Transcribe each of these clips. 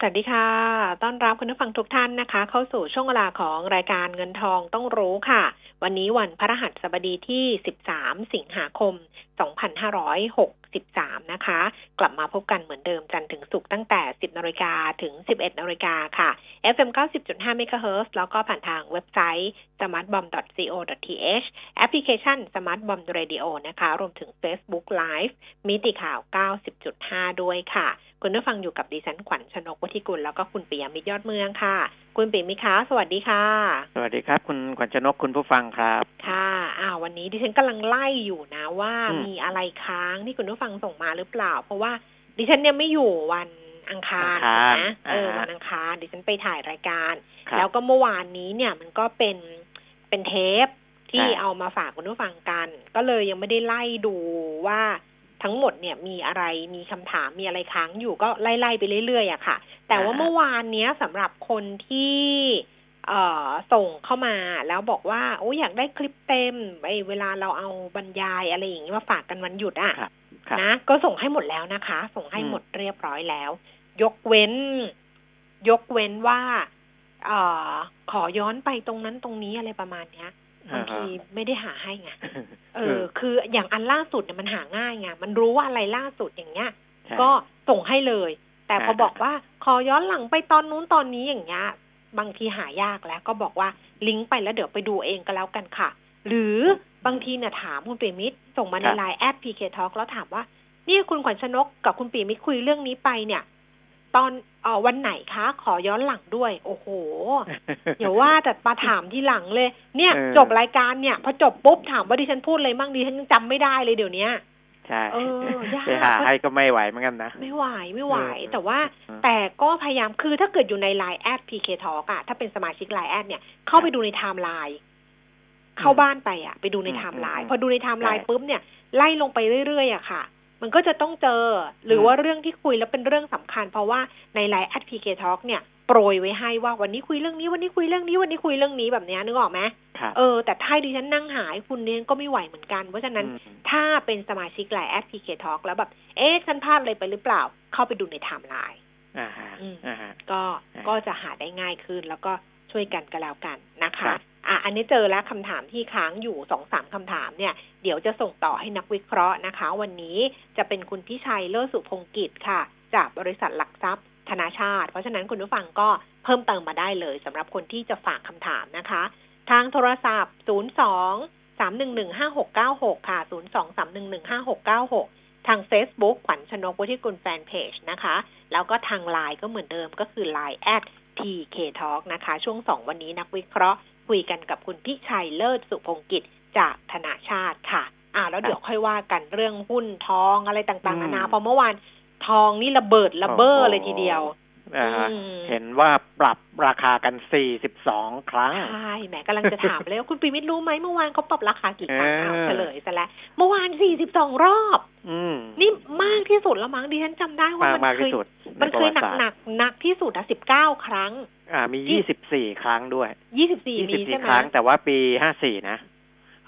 สวัสดีค่ะ ต้อนรับคุณผู้ฟังทุกท่านนะคะ เข้าสู่ช่วงเวลาของรายการเงินทองต้องรู้ค่ะ วันนี้วันพระรหัสบดีที่ 13 สิงหาคม 2 5 6 2563 นะคะ กลับมาพบกันเหมือนเดิมจันทร์ถึงศุกร์ตั้งแต่ 10นาฬิกาถึง 11นาฬิกาค่ะ FM 90.5 MHz แล้วก็ผ่านทางเว็บไซต์ smartbomb.co.th แอปพลิเคชัน smartbomb radio นะคะ รวมถึง Facebook Live มิติข่าว 90.5 ด้วยค่ะ คุณผู้ฟังอยู่กับดิฉันขวัญชนกวธิกุลแล้วก็คุณปิยมิตรยอดเมืองค่ะ คุณปิยมิตรคะสวัสดีค่ะ สวัสดีครับ คุณขวัญชนกคุณผู้ฟังครับ ค่ะอ้าววันนี้ดิฉันกำลังไล่อยู่นะว่าอืมมีอะไรค้างที่คุณผู้ฟังส่งมาหรือเปล่า เพราะว่าดิฉันเนี่ยไม่อยู่วันอังคารอังคารนะเอออ่าฮะวันอังคารดิฉันไปถ่ายรายการครับแล้วก็เมื่อวานนี้เนี่ยมันก็เป็นเป็นเทปที่ใช่เอามาฝากคุณผู้ฟังกัน ก็เลยยังไม่ได้ไล่ดูว่าทั้งหมดเนี่ยมีอะไรมีคำถามมีอะไรค้างอยู่ก็ไล่ๆไปเรื่อยๆอะค่ะ แต่ว่าเมื่อวานเนี้ยสำหรับคนที่เอ่อส่งเข้ามาแล้วบอกว่าโอ้ยอยากได้คลิปเต็มไอ้เวลาเราเอาบรรยายอะไรอย่างนี้มาฝากกันวันหยุดอะครับครับ นะ ก็ส่งให้หมดแล้วนะคะ ส่งให้อืมหมดเรียบร้อยแล้ว ยกเว้น ยกเว้นว่าเอ่อขอย้อนไปตรงนั้นตรงนี้อะไรประมาณเนี้ยบางทีไม่ได้หาให้ไงเออ คืออย่างอันล่าสุดเนี่ยมันหาง่ายไงมันรู้ว่าอะไรล่าสุดอย่างเงี้ยใช่ก็ส่งให้เลย แต่พออ่าบอกว่าขอย้อนหลังไปตอนนู้นตอนนี้อย่างเงี้ยบางทีหายากแล้ว ก็บอกว่าลิงก์ไปแล้วเดี๋ยวไปดูเองก็แล้วกันค่ะ หรือ บางทีเนี่ยถามคุณปีมิตรส่งมาในครับไลน์แอดพีเคทอแล้วถามว่าเนี่ยคุณขวัญชนกกับคุณปีมิตรคุยเรื่องนี้ไปเนี่ย ตอนเออวันไหนคะ ขอย้อนหลังด้วย โอ้โหเดี๋ยวว่าแต่มาถามที่หลังเลย เนี่ยเออจบรายการเนี่ยพอจบปุ๊บถามว่าดิฉันพูดอะไรมั่งดิฉันยังจำไม่ได้เลยเดี๋ยวเนี้ยใช่เออยากไปหาให้ก็ไม่ไหวเหมือนกันนะ ไม่ไหวไม่ไหวเออแต่ว่าเออแต่ก็พยายามคือถ้าเกิดอยู่ใน Line at PK Talk อะถ้าเป็นสมาชิก Line แอดเนี่ยเข้าไปดูในไทม์ไลน์ เข้าบ้านไปอะไปดูในอืมไทม์ไลน์อืมพอดูในไทม์ไลน์ใช่ปุ๊บเนี่ยไล่ลงไปเรื่อยๆอะค่ะ มันก็จะต้องเจอ หรืออมว่าเรื่องที่คุยแล้วเป็นเรื่องสำคัญ เพราะว่าใน Line at PK Talk เนี่ยโปรยไว้ให้ว่าวันนี้คุยเรื่องนี้วันนี้คุยเรื่องนี้วันนี้คุยเรื่องนี้แบบเนี้ยนึกออกไหมครับเออแต่ถ้าดิฉันนั่งหาให้คุณเนี่ยก็ไม่ไหวเหมือนกัน เพราะฉะนั้นอืมถ้าเป็นสมาชิก Line at PK Talk แล้วแบบ เอ๊ะฉันพลาดอะไรไปหรือเปล่า เข้าไปดูในไทม์ไลน์อ่าฮะอืมอ่าฮะก็อ่าก็จะหาได้ง่ายขึ้นแล้วก็ช่วยกันก็แล้วกันนะคะครับ อะอันนี้เจอแล้วคำถามที่ค้างอยู่สองสามคำถามเนี่ย เดี๋ยวจะส่งต่อให้นักวิเคราะห์นะคะ วันนี้จะเป็นคุณพิชัยเลิศสุพงกิจค่ะ จากบริษัทหลักทรัพย์ธนาชาติ เพราะฉะนั้นคุณผู้ฟังก็เพิ่มเติมมาได้เลยสำหรับคนที่จะฝากคำถามนะคะ ทางโทรศัพท์ 02 311 5696 ค่ะ 02 311 5696 ทาง Facebook ขวัญชนกวุฒิกุลแฟนเพจนะคะ แล้วก็ทางไลน์ก็เหมือนเดิมก็คือ Line แอด TK Talk นะคะ ช่วงสองวันนี้นักวิเคราะห์ คุยกันกับคุณพิชัยเลิศสุพงกิจจากธนาชาติค่ะ อ่า แล้วเดี๋ยวค่อยว่ากันเรื่องหุ้นทองอะไรต่างๆนานาเพราะเมื่อวานทองนี่ระเบิดระเบ้อเลยทีเดียวอ่าฮะอืม เห็นว่าปรับราคากัน 42 ครั้ง ใช่แหมกำลังจะถามเลยว่าคุณปีมิตรรู้ไหมเมื่อวานเขาปรับราคากี่ครั้งเออเอาเฉลยซะแล้วเมื่อวานสี่สิบสองรอบอืมนี่มากที่สุดแล้วมั้งดิฉันจำได้ว่ามากมันมากเคที่ยสุดมันเคยหนักหนักหนักที่สุดอะสิบเก้าครั้ง อ่ามี 24 ครั้งด้วยยี่สิบสี่มีใช่ไหม24ครั้งแต่ว่าปี 54 นะ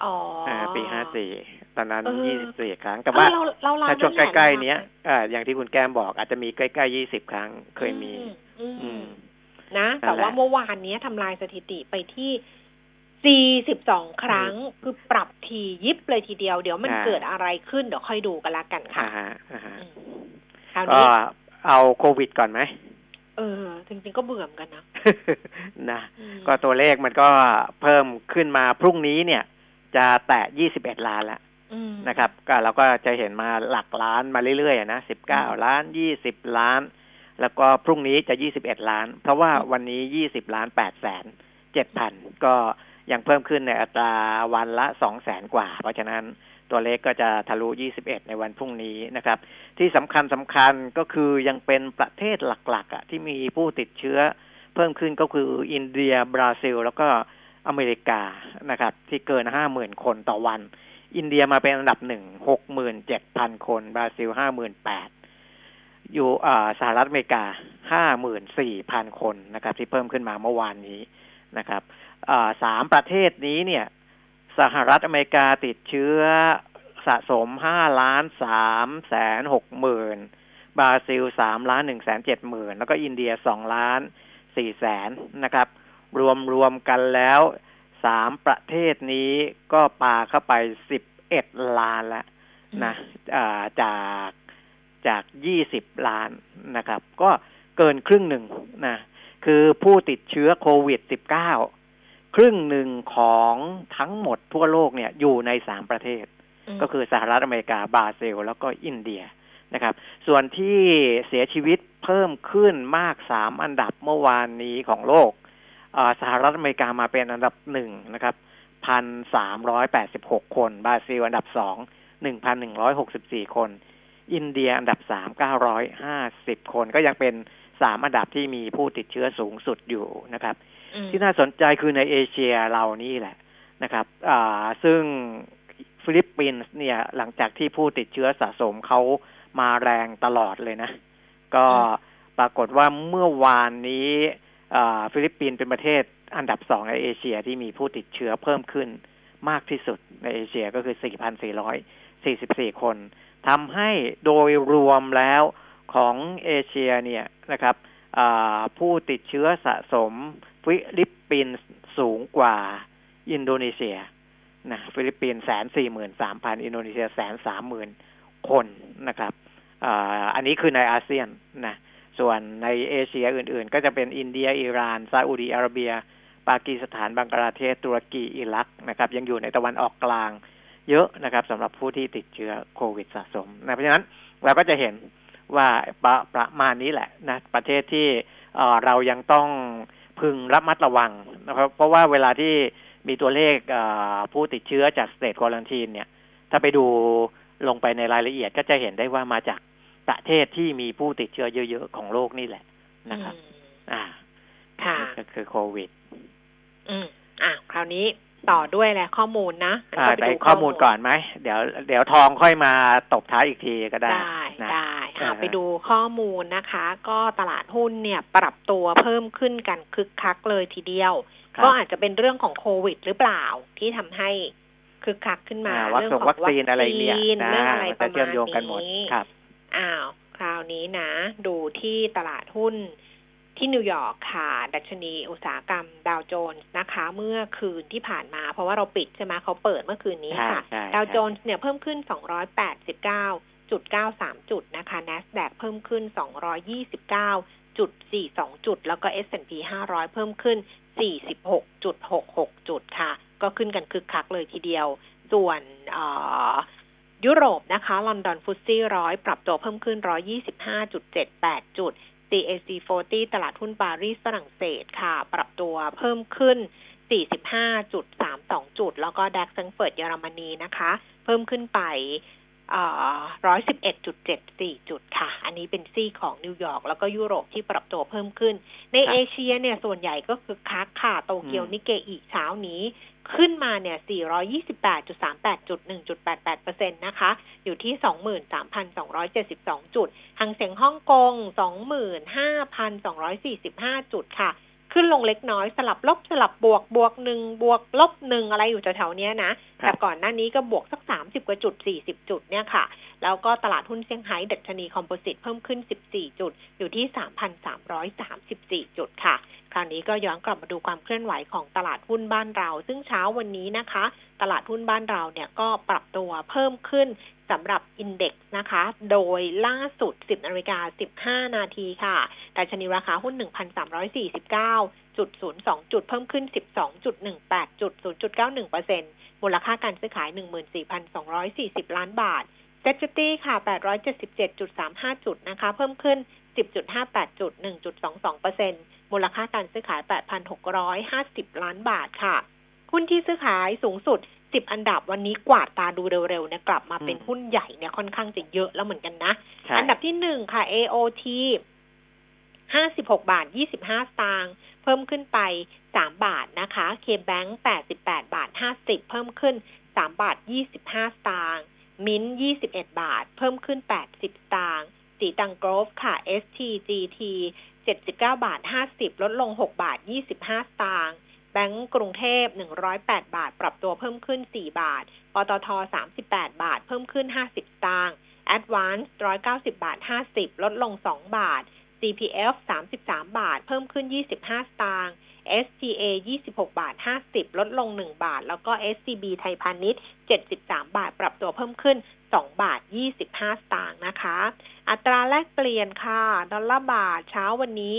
อ๋ออ่าปี54ตอนนั้นเออ24ครั้ง แต่ว่าเออเราเราเราถ้าช่วงนั่นใกแหะล้ๆเนี้ยอ่าอย่างที่คุณแก้มบอกอาจจะมีใกล้ๆ20ครั้งเคยมี อืมอือืมมนะนั่แต่นแหละว่าเมื่อวานเนี้ยทำลายสถิติไปที่สี่สิบสองครั้งคือปรับทียิบเลยทีเดียว เดี๋ยวมันอ่าเกิดอะไรขึ้นเดี๋ยวค่อยดูกันละกันค่ะอ่าฮะอ่าฮะอืมคราวก็นี้เอาโควิดก่อนไหมเออจริงๆก็เบื่อเหมือนกันนะนะอืมก็ตัวเลขมันก็เพิ่มขึ้นมาพรุ่งนี้เนี่ย จะแตะ 21 ล้านแล้วอืมนะครับ ก็เราก็จะเห็นมาหลักล้านมาเรื่อยๆอะนะ 19 ล้าน 20 ล้าน แล้วก็พรุ่งนี้จะ 21 ล้าน เพราะว่าวันนี้ 20 ล้าน8แสน7พันก็ยังเพิ่มขึ้นในอัตราวันละ 2 แสนกว่า เพราะฉะนั้นตัวเลขก็จะทะลุ 21 ในวันพรุ่งนี้นะครับ ที่สำคัญสำคัญก็คือยังเป็นประเทศหลักๆอะที่มีผู้ติดเชื้อเพิ่มขึ้นก็คืออินเดียบราซิล แล้วก็ อเมริกานะครับ ที่เกินห้าหมื่นคนต่อวัน อินเดียมาเป็นอันดับหนึ่งหกหมื่นเจ็ดพันคนบราซิลห้าหมื่นแปดอยู่สหรัฐอเมริกาห้าหมื่นสี่พันคนนะครับ ที่เพิ่มขึ้นมาเมื่อวานนี้นะครับสามประเทศนี้เนี่ย สหรัฐอเมริกาติดเชื้อสะสมห้าล้านสามแสนหกหมื่นบราซิลสามล้านหนึ่งแสนเจ็ดหมื่นแล้วก็อินเดียสองล้านสี่แสนนะครับ รวมรวมกันแล้วสามประเทศนี้ก็ปาเข้าไปสิบเอ็ดล้านแล้วนะจากจากยี่สิบล้านนะครับ ก็เกินครึ่งหนึ่งนะคือผู้ติดเชื้อโควิดสิบเก้าครึ่งหนึ่งของทั้งหมดทั่วโลกเนี่ยอยู่ในสามประเทศ ก็คือสหรัฐอเมริกาบราซิล แล้วก็อินเดียนะครับ ส่วนที่เสียชีวิตเพิ่มขึ้นมากสามอันดับเมื่อวานนี้ของโลก สหรัฐอเมริกามาเป็นอันดับหนึ่งนะครับพันสามร้อยแปดสิบหกคนบราซิลอันดับสองหนึ่งพันหนึ่งร้อยหกสิบสี่คน อินเดียอันดับสามเก้าร้อยห้าสิบคนก็ยังเป็นสามอันดับที่มีผู้ติดเชื้อสูงสุดอยู่นะครับ ที่น่าสนใจคือในเอเชียเรานี่แหละนะครับอ่าซึ่งฟิลิปปินส์เนี่ยหลังจากที่ผู้ติดเชื้อสะสมเขามาแรงตลอดเลยนะ ก็ปรากฏว่าเมื่อวานนี้ ฟิลิปปินส์เป็นประเทศอันดับสองในเอเชียที่มีผู้ติดเชื้อเพิ่มขึ้นมากที่สุดในเอเชียก็คือ 4,444 คน ทำให้โดยรวมแล้วของเอเชียเนี่ยนะครับผู้ติดเชื้อสะสมฟิลิปปินส์สูงกว่าอินโดนีเซียนะฟิลิปปินส์แสนสี่หมื่นสามพันอินโดนีเซียแสนสามหมื่นคนนะครับอันนี้คือในอาเซียนนะ ส่วนในเอเชียอื่นๆ ก็จะเป็นอินเดีย อิหร่าน ซาอุดีอาระเบีย ปากีสถาน บังกลาเทศ ตุรกี อิรักนะครับ ยังอยู่ในตะวันออกกลางเยอะนะครับสำหรับผู้ที่ติดเชื้อโควิดสะสมนะเพราะฉะนั้นเราก็จะเห็นว่าประประมาณนี้แหละนะประเทศที่เรายังต้องพึงระมัดระวังนะครับ เพราะว่าเวลาที่มีตัวเลขผู้ติดเชื้อจากสเตทควอลันทีนเนี่ย ถ้าไปดูลงไปในรายละเอียดก็จะเห็นได้ว่ามาจาก ประเทศที่มีผู้ติดเชื้อเยอะๆของโลกนี่แหละนะครับ อ่า ค่ะก็คือโควิด อืมอ่าคราวนี้ต่อด้วยแหละข้อมูลนะอ่าไปข้อมูลก่อนไหมเดี๋ยวเดี๋ยวทองค่อยมาตบท้ายอีกทีก็ได้ ได้ได้ค่ะไปดูข้อมูลนะคะ ก็ตลาดหุ้นเนี่ยปรับตัวเพิ่มขึ้นกันคึกคักเลยทีเดียว ก็อาจจะเป็นเรื่องของโควิด หรือเปล่าที่ทำให้คึกคักขึ้นมาเรื่องของวัคซีนอะไรเนี่ยเรื่องอะไรประมาณนี้ครับ อ้าว คราวนี้นะ ดูที่ตลาดหุ้นที่นิวยอร์กค่ะ ดัชนีอุตสาหกรรมดาวโจนส์นะคะ เมื่อคืนที่ผ่านมา เพราะว่าเราปิดใช่ไหมเขาเปิดเมื่อคืนนี้ค่ะ ดาวโจนส์เนี่ยเพิ่มขึ้น 289จุด93 จุดนะคะ NASDAQ เพิ่มขึ้น 229จุด42 จุด แล้วก็ S&P 500 เพิ่มขึ้น 46.66 จุดค่ะ ก็ขึ้นกันคึกคักเลยทีเดียว ส่วน ยุโรปนะคะ ลอนดอน FTSE ร้อยปรับตัวเพิ่มขึ้น 125.78 จุด CAC 40 ตลาดหุ้นปารีสฝรั่งเศสค่ะ ปรับตัวเพิ่มขึ้น 45.32 จุด แล้วก็ DAX แฟรงก์เฟิร์ตเยอรมนีนะคะ เพิ่มขึ้นไปร้อยสิบเอ็ดจุดเจ็ดสี่จุดค่ะ อันนี้เป็นซีกของนิวยอร์กแล้วก็ยุโรปที่ปรับตัวเพิ่มขึ้น ในเอเชียเนี่ยส่วนใหญ่ก็คือคึกคักค่ะ โตเกียวนิกเกอิเช้านี้ ขึ้นมาเนี่ย 428.38จุด1.88เปอร์เซ็นต์นะคะ อยู่ที่ 23,272 จุด หังเสียงฮ่องกง 25,245 จุดค่ะ ขึ้นลงเล็กน้อยสลับลบสลับบวกบวกหนึ่งบวกลบหนึ่งอะไรอยู่แถวๆนี้นะแต่ก่อนหน้านี้ก็บวกสักสามสิบกว่าจุดสี่สิบจุดเนี่ยค่ะ แล้วก็ตลาดหุ้นเซี่ยงไฮ้ดัชนีคอมโพสิตเพิ่มขึ้นสิบสี่จุด อยู่ที่สามพันสามร้อยสามสิบสี่จุดค่ะ คราวนี้ก็ย้อนกลับมาดูความเคลื่อนไหวของตลาดหุ้นบ้านเรา ซึ่งเช้าวันนี้นะคะ ตลาดหุ้นบ้านเราเนี่ยก็ปรับตัวเพิ่มขึ้น สำหรับ index นะคะ โดยล่าสุด 10นาฬิกา15 นาทีค่ะดัชนีราคาหุ้น 1,349.02 จุดเพิ่มขึ้น 12.18 จุด 0.91เปอร์เซ็นต์มูลค่าการซื้อขาย 14,240 ล้านบาทเซ็ตตี้ค่ะ 877.35 จุดนะคะ เพิ่มขึ้น 10.58 จุด 1.22เปอร์เซ็นต์มูลค่าการซื้อขาย 8,650 ล้านบาทค่ะหุ้นที่ซื้อขายสูงสุด สิบอันดับวันนี้กวาดตาดูเร็วๆเนี่ยกลับมาเป็นหุ้นใหญ่เนี่ยค่อนข้างจะเยอะแล้วเหมือนกันนะ อันดับที่หนึ่งค่ะ AOT ห้าสิบหกบาทยี่สิบห้าสตางค์เพิ่มขึ้นไปสามบาทนะคะเคแบงแปดสิบแปดบาทห้าสิบเพิ่มขึ้นสามบาทยี่สิบห้าสตางค์มิ้นยี่สิบเอ็ดบาท เพิ่มขึ้นแปดสิบสตางค์สีตังโกรฟค่ะ STGT เจ็ดสิบเก้าบาทห้าสิบลดลงหกบาทยี่สิบห้าสตางค์ แบงก์กรุงเทพ 108 บาท ปรับตัวเพิ่มขึ้น 4 บาท ปตท 38 บาท เพิ่มขึ้น 50 สตางค์ Advance 190 บาท 50 ลดลง 2 บาท CPF 33 บาท เพิ่มขึ้น 25 สตางค์ STA 26 บาท 50 ลดลง 1 บาท แล้วก็ SCB ไทยพาณิชย์ 73 บาท ปรับตัวเพิ่มขึ้น 2 บาท 25 สตางค์นะคะ อัตราแลกเปลี่ยนค่ะ ดอลลาร์บาทเช้าวันนี้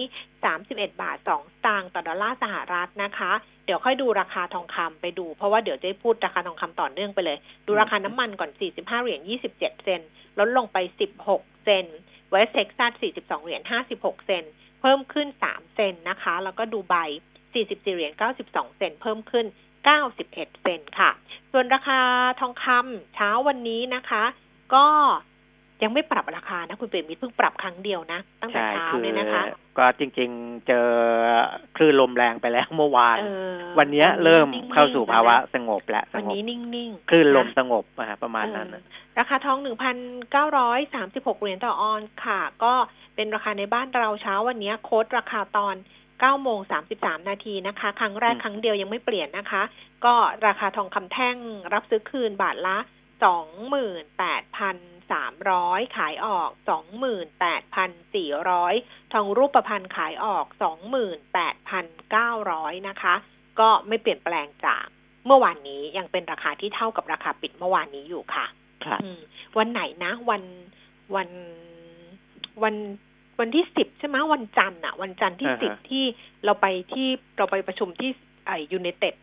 31 บาท 2 สตางค์ต่อดอลลาร์สหรัฐนะคะ เดี๋ยวค่อยดูราคาทองคำไปดู เพราะว่าเดี๋ยวจะพูดราคาทองคำต่อเนื่องไปเลย ดูราคาน้ำมันก่อน 45 เหรียญ 27 เซนต์ลดลงไป 16 เซนต์เวสต์เท็กซัส 42 เหรียญ 56 เซนต์เพิ่มขึ้น 3 เซนนะคะ แล้วก็ดูไบ44 เหรียญ 92 เซนเพิ่มขึ้น 91 เซนต์ค่ะ ส่วนราคาทองคำเช้าวันนี้นะคะ ก็ยังไม่ปรับราคานะคุณเปรมมิตรเพิ่งปรับครั้งเดียวนะ ตั้งแต่ใช่เช้าคือเนี่ยนะคะ ก็จริงๆเจอคลื่นลมแรงไปแล้วเมื่อวานเออวันเนี้ยเริ่มเข้าสู่ภาวะนิ่งๆสงบแล้วๆสวันงบนี้นิ่งๆ คลื่นลมะสงบอะประมาณนั้นนะเออราคาทอง1,936เหรียญต่อออนซ์ค่ะ ก็เป็นราคาในบ้านเราเช้าวันนี้โค้ดราคาตอน 9โมง33 นาทีนะคะ ครั้งแรกอืมครั้งเดียวยังไม่เปลี่ยนนะคะ ก็ราคาทองคำแท่งรับซื้อคืนบาทละ28,300 ขายออก 28,400 ทองรูปพรรณขายออก 28,900 นะคะ ก็ไม่เปลี่ยนแปลงจากเมื่อวานนี้ยังเป็นราคาที่เท่ากับราคาปิดเมื่อวานนี้อยู่ค่ะครับอืมวันไหนนะ วันวันวัน วันที่สิบใช่ไหมวันจันทร์อะวันจันทร์ที่อ่าฮะสิบที่เราไปที่เราไปประชุมที่ไอยูเนเต็ด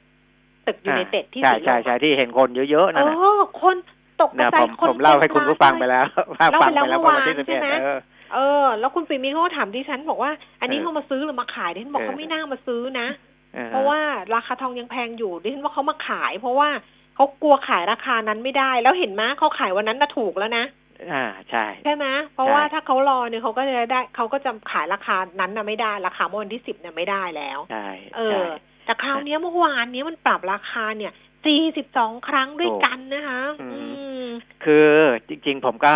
ตึกยูเนเต็ดที่ใช่สีลใช่มใช่ที่เห็นคนเยอะๆเอนั่นน่ะอคนตกกเนี่ระยจาผยมคนผมเล่าให้คุณผู้ฟังไปแล้วเล่าฟังไปแล้วไปแล้วเมื่อวานวันที่สิบใช่เอ็ดไหมเออเออ แล้วคุณปิมีเขาก็ถามดิฉันบอกว่า อันนี้เออเขามาซื้อหรือมาขายดิฉันบอกเออเขาไม่น่ามาซื้อนะออเพราะว่าราคาทองยังแพงอยู่ดิฉันว่าเขามาขาย เพราะว่าเขากลัวขายราคานั้นไม่ได้ แล้วเห็นไหมเขาขายวันนั้นน่ะถูกแล้วนะ อ่าใช่ใช่ไหมเพราะใช่ว่าถ้าเขารอเนี่ยเขาก็จะได้เขาก็จะขายราคานั้นน่ะไม่ได้ราคาเมื่อวันที่สิบเนี่ยไม่ได้แล้วใช่เอใช่อแต่คราวเนี้ยเมื่อวานเนี้ยมันปรับราคาเนี่ยสี่สิบสองครั้งด้วยกันนะคะอืมอืมคือจริง ๆ ผมก็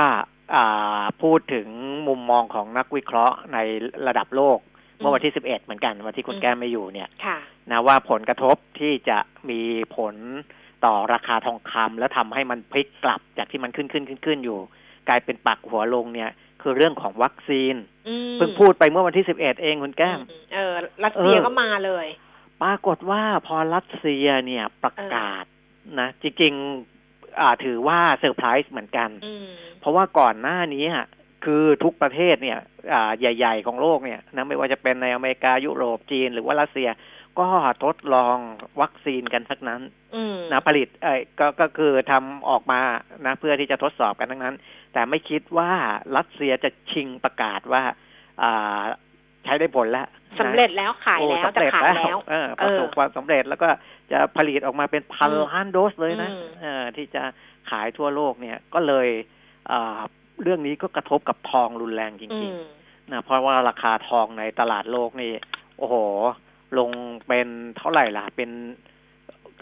อ่าพูดถึงมุมมองของนักวิเคราะห์ในระดับโลก เมื่อวันที่สิบเอ็ดเหมือนกันวันที่คุณอืมแก้มไม่อยู่เนี่ยค่ะนะว่าผลกระทบที่จะมีผลต่อราคาทองคำแล้วทำให้มันพลิกกลับจากที่มันขึ้นขึ้นขึ้นขึ้นอยู่ กลายเป็นปักหัวลงเนี่ย คือเรื่องของวัคซีนอืมเพิ่งพูดไปเมื่อวันที่สิบเอ็ดเองคุณแก้มอืเออ รัสเซียเออก็มาเลย ปรากฏว่าพอรัสเซียเนี่ยประกาศนะจริงๆอ่าถือว่าเซอร์ไพรส์เหมือนกันอืมเพราะว่าก่อนหน้านี้อะคือทุกประเทศเนี่ย อ่า ใหญ่ ๆ ของโลกเนี่ยนะไม่ว่าจะเป็นในอเมริกายุโรปจีน หรือว่ารัสเซีย ก็ทดลองวัคซีนกันทั้งนั้นอืมนะผลิตเอ้ยก็ก็คือทำออกมานะเพื่อที่จะทดสอบกันทั้งนั้น แต่ไม่คิดว่ารัสเซียจะชิงประกาศว่าอ่าใช้ได้ผลแล้วนะสำเร็จแล้วขายโอ้แล้วสำจะเร็จขายแล้วเออประสบความสำเร็จแล้วก็จะผลิตออกมาเป็นพันอืมล้านโดสเลยนะอืมเออที่จะขายทั่วโลกเนี่ยก็เลยอ่าเรื่องนี้ก็กระทบกับทองรุนแรงจอืริงมๆนะเพราะว่าราคาทองในตลาดโลกนี่ โอ้โห ลงเป็นเท่าไหร่ล่ะ เป็น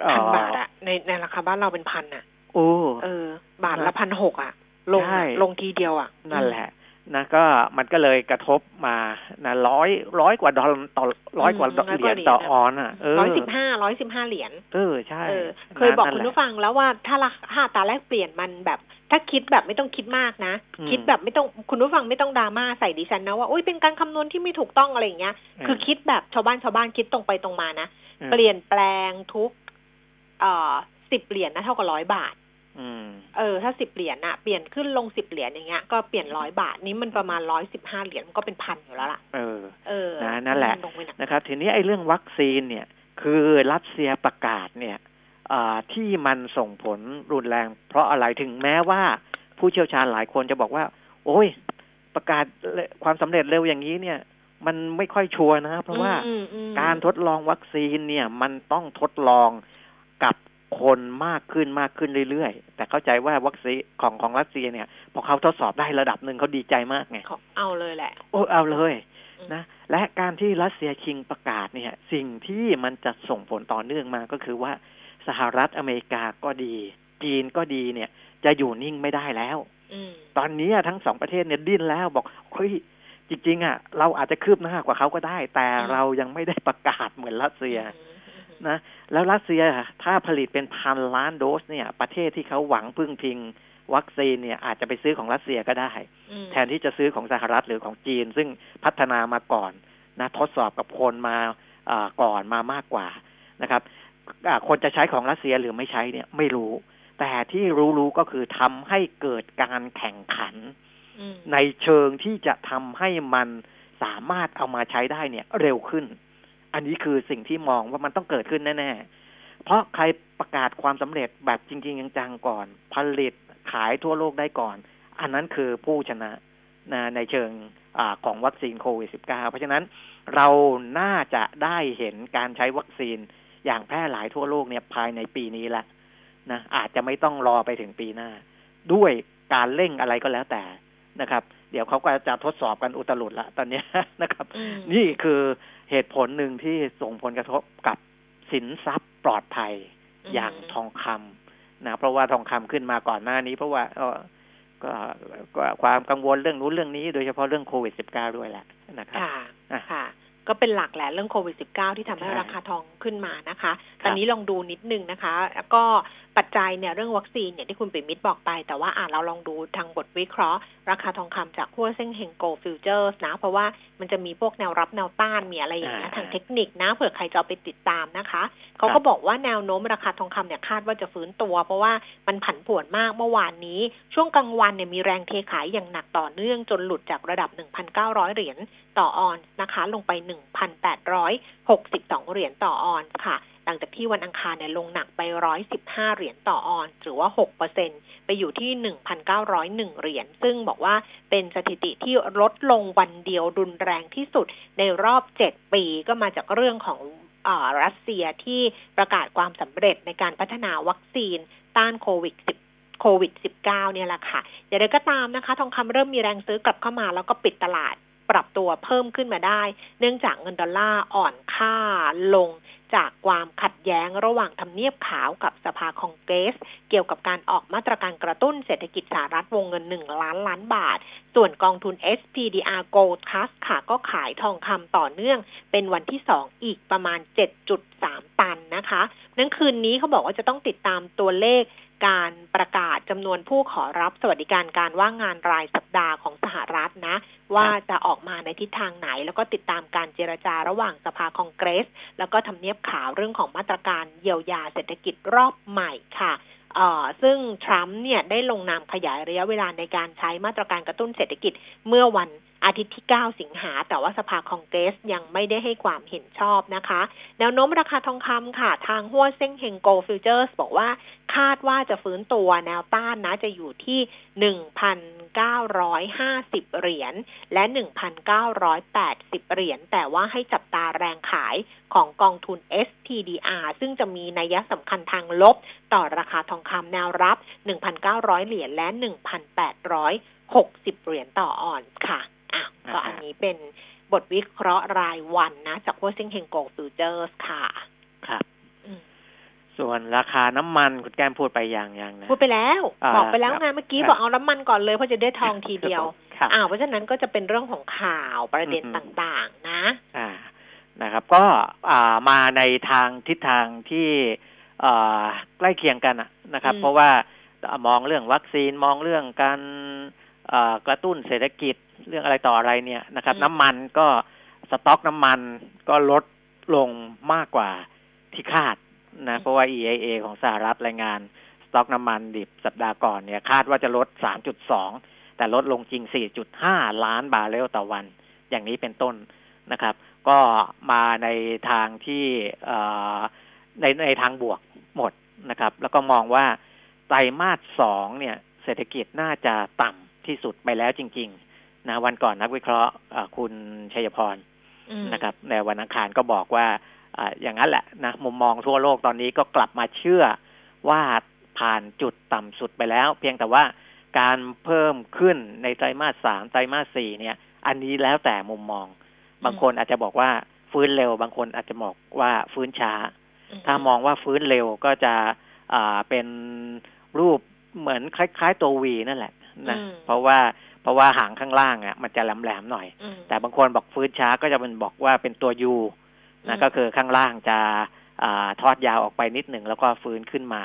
เอ่พันอบาทอะในในราคาบ้านเราเป็นพันอะโอ้เออ บาทละพันหกอะลงใช่อะลงทีเดียวอะนั่นแหละนะก็มันก็เลยกระทบมานะร้อยร้อยกว่าดอลลาร์ต่อร้อยกว่าเหรียญต่อออนอะเออร้อยสิบห้าร้อยสิบห้าเหรียญเออใช่เออเคยบอกนั่นคุณแหละผู้ฟังแล้วว่าถ้าราคาอัตราแลกเปลี่ยนมันแบบ ถ้าคิดแบบไม่ต้องคิดมากนะอืมคิดแบบไม่ต้องคุณผู้ฟังไม่ต้องดราม่าใส่ดิฉันนะว่าอุ้ยเป็นการคำนวณที่ไม่ถูกต้องอะไรอย่างเงี้ย คือคิดแบบชาวบ้านชาวบ้านคิดตรงไปตรงมานะออเปลี่ยนแปลงทุก เอ่อสิบเหรียญนะเท่ากับร้อยบาทอืมเออ ถ้าสิบเหรียญน่ะเปลี่ยนขึ้นลงสิบเหรียญอย่างเงี้ยก็เปลี่ยนร้อยบาทนี้มันประมาณร้อยสิบห้าเหรียญมันก็เป็นพันอยู่แล้วล่ะ เออ เออนะนั่นแหละลงไปหนักนะครับ ทีนี้ไอ้เรื่องวัคซีนเนี่ย คือรัสเซียประกาศเนี่ยอ่า ที่มันส่งผลรุนแรง เพราะอะไรถึงแม้ว่าผู้เชี่ยวชาญหลายคนจะบอกว่า โอ้ย ประกาศความสำเร็จเร็วอย่างนี้เนี่ย มันไม่ค่อยชัวร์นะ เพราะว่าอืมอืมการทดลองวัคซีนเนี่ย มันต้องทดลองกับคนมากขึ้นมากขึ้นเรื่อยๆ แต่เข้าใจว่าวัคซีนของของรัสเซียเนี่ย พอเขาทดสอบได้ระดับหนึ่งเขาดีใจมากไงเขาเอาเลยแหละ โอ้เอาเลยนะและการที่รัสเซียชิงประกาศเนี่ย สิ่งที่มันจะส่งผลต่อเนื่องมาก็คือว่า สหรัฐอเมริกาก็ดี จีนก็ดีเนี่ย จะอยู่นิ่งไม่ได้แล้วอืมตอนนี้ทั้งสองประเทศเนี่ยดิ้นแล้วบอกเฮ้ยจริงๆอะเราอาจจะคืบหน้ากว่าเขาก็ได้ แต่อืมเรายังไม่ได้ประกาศเหมือนรัสเซียอืมอืมนะแล้วรัสเซียถ้าผลิตเป็นพันล้านโดสเนี่ย ประเทศที่เขาหวังพึ่งพิง วัคซีนเนี่ยอาจจะไปซื้อของรัสเซียก็ได้อืมแทนที่จะซื้อของสหรัฐหรือของจีน ซึ่งพัฒนามาก่อนนะทดสอบกับคนมาอ่าก่อนมามากกว่านะครับอ่า คนจะใช้ของรัสเซียหรือไม่ใช้เนี่ยไม่รู้ แต่ที่รู้ๆก็คือทำให้เกิดการแข่งขันอืมในเชิงที่จะทำให้มันสามารถเอามาใช้ได้เนี่ย เร็วขึ้น อันนี้คือสิ่งที่มองว่ามันต้องเกิดขึ้นแน่ๆ เพราะใครประกาศความสำเร็จแบบจริง ๆ จังๆก่อน ผลิตขายทั่วโลกได้ก่อน อันนั้นคือผู้ชนะนะในเชิงอาของวัคซีนโควิด -19 เพราะฉะนั้นเราน่าจะได้เห็นการใช้วัคซีน อย่างแพร่หลายทั่วโลกเนี่ยภายในปีนี้ละนะอาจจะไม่ต้องรอไปถึงปีหน้า ด้วยการเร่งอะไรก็แล้วแต่นะครับ เดี๋ยวเขาก็จะทดสอบกันอุตลุดละตอนเนี้ยนะครับอืมนี่คือเหตุผลหนึ่งที่ส่งผลกระทบกับสินทรัพย์ปลอดภัยอืมอย่างทองคำนะเพราะว่าทองคำขึ้นมาก่อนหน้านี้ เพราะว่าเอ่อก็ก็ความกังวลเรื่องนู้นเรื่องนี้ โดยเฉพาะเรื่องโควิด -19 ด้วยแหละนะครับค่ะอะค่ะ ก็เป็นหลักแหละเรื่องโควิด -19 ที่ทำให้ใช่ราคาทองขึ้นมานะคะครับตอนนี้ลองดูนิดนึงนะคะ แล้วก็ปัจจัยเนี่ยเรื่องวัคซีนเนี่ยที่คุณปิ่มมิตรบอกไป แต่ว่าอ่าเราลองดูทางบทวิเคราะห์ ราคาทองคำจากฮั่วเซ่งเฮง Gold Futures นะ เพราะว่ามันจะมีพวกแนวรับแนวต้านมีอะไรอย่างเงี้ยอ่าทางเทคนิคนะเผื่อใครจะเอาไปติดตามนะคะเขาก็บอกว่าแนวโน้มราคาทองคำเนี่ยคาดว่าจะฟื้นตัว เพราะว่ามันผันผวนมากเมื่อวานนี้ ช่วงกลางวันเนี่ยมีแรงเทขายอย่างหนักต่อเนื่องจนหลุดจากระดับ 1,900 เหรียญต่อออนซ์นะคะ ลงไป 1,862 เหรียญต่อออนซ์ค่ะ หลังจากที่วันอังคารเนี่ยลงหนักไป 115 เหรียญต่อออนซ์หรือว่า 6%ไปอยู่ที่ 1,901 เหรียญ ซึ่งบอกว่าเป็นสถิติที่ลดลงวันเดียวรุนแรงที่สุดในรอบ 7 ปีก็มาจากเรื่องของอ่ารัสเซียที่ประกาศความสำเร็จในการพัฒนาวัคซีนต้านโควิด10โควิด -19 เนี่ยแหละค่ะ อย่างไรก็ตามนะคะ ทองคำเริ่มมีแรงซื้อกลับเข้ามาแล้วก็ปิดตลาดปรับตัวเพิ่มขึ้นมาได้ เนื่องจากเงินดอลลาร์อ่อนค่าลง จากความขัดแย้งระหว่างทำเนียบขาวกับสภาคองเกรส เกี่ยวกับการออกมาตรการกระตุ้นเศรษฐกิจสหรัฐวงเงิน 1 ล้านล้านบาท ส่วนกองทุน SPDR Gold Trust ค่ะก็ขายทองคำต่อเนื่อง เป็นวันที่ 2 อีกประมาณ 7.3 ตันนะคะนั้นคืนนี้เขาบอกว่าจะต้องติดตามตัวเลข การประกาศจำนวนผู้ขอรับสวัสดิการการว่างงานรายสัปดาห์ของสหรัฐนะ ว่าจะออกมาในทิศทางไหน แล้วก็ติดตามการเจรจาระหว่างสภาคองเกรส แล้วก็ทำเนียบขาวเรื่องของมาตรการเยียวยาเศรษฐกิจรอบใหม่ค่ะเอ่อซึ่งทรัมป์เนี่ยได้ลงนามขยายระยะเวลาในการใช้มาตรการกระตุ้นเศรษฐกิจเมื่อวัน อาทิตย์ที่ 9 สิงหา แต่ว่าสภาคองเกรสยังไม่ได้ให้ความเห็นชอบนะคะ แนวโน้มราคาทองคำค่ะ ทางฮั่วเซ่งเฮง Gold Futures บอกว่าคาดว่าจะฟื้นตัวแนวต้านนะจะอยู่ที่ 1,950 เหรียญและ 1,980 เหรียญแต่ว่าให้จับตาแรงขายของกองทุน SPDR ซึ่งจะมีนัยสำคัญทางลบต่อราคาทองคำแนวรับ 1,900 เหรียญและ 1,860 เหรียญต่อออนซ์ค่ะ อะก็อันนี้เป็นบทวิเคราะห์รายวันนะ จากฮั่วเซ่งเฮง Gold Futures ค่ะ ครับอืมส่วนราคาน้ำมันคุณแก้มพูดไปอย่างอย่างนะพูดไปแล้วอ่าบอกไปแล้วไงเมื่อกี้ครับบอกเอาน้ำมันก่อนเลยเพราะจะได้ทองทีเดียวครับอ้าวเพราะฉะนั้นก็จะเป็นเรื่องของข่าวประเด็นอืมต่างๆ นะ อ่านะครับ ก็อ่ามาในทางทิศทางที่เอ่อใกล้เคียงกันอะนะครับอืมเพราะว่ามองเรื่องวัคซีนมองเรื่องการเอ่อกระตุ้นเศรษฐกิจ เรื่องอะไรต่ออะไรเนี่ยนะครับ น้ำมันก็สต็อกน้ำมันก็ลดลงมากกว่าที่คาดนะเพราะว่า EIA ของสหรัฐรายงาน สต็อกน้ำมันดิบสัปดาห์ก่อนเนี่ยคาดว่าจะลด 3.2 แต่ลดลงจริง 4.5 ล้านบาร์เรลต่อวัน อย่างนี้เป็นต้นนะครับ ก็มาในทางที่เอ่อในในทางบวกหมดนะครับ แล้วก็มองว่าไตรมาสสองเนี่ย เศรษฐกิจน่าจะต่ำที่สุดไปแล้วจริง ๆ นะวันก่อนนักวิเคราะห์เอ่อคุณชัยพรอืมนะครับในวันอังคารก็บอกว่าอ่าอย่างนั้นแหละนะมุมมองทั่วโลกตอนนี้ก็กลับมาเชื่อว่าผ่านจุดต่ำสุดไปแล้ว เพียงแต่ว่าการเพิ่มขึ้นในไตรมาสสามไตรมาสสี่เนี่ย อันนี้แล้วแต่มุมมอง บางคนอาจจะบอกว่าฟื้นเร็ว บางคนอาจจะบอกว่าฟื้นช้า ถ้ามองว่าฟื้นเร็วก็จะอ่าเป็นรูปเหมือนคล้าย ๆ ตัววีนั่นแหละนะอืมเพราะว่า เพราะว่าหางข้างล่างอะมันจะแหลมๆหน่อยอืมแต่บางคนบอกฟื้นช้าก็จะเป็นบอกว่าเป็นตัวยูอืนะมก็คือข้างล่างจะอาทอดยาวออกไปนิดหนึ่งแล้วก็ฟื้นขึ้นมา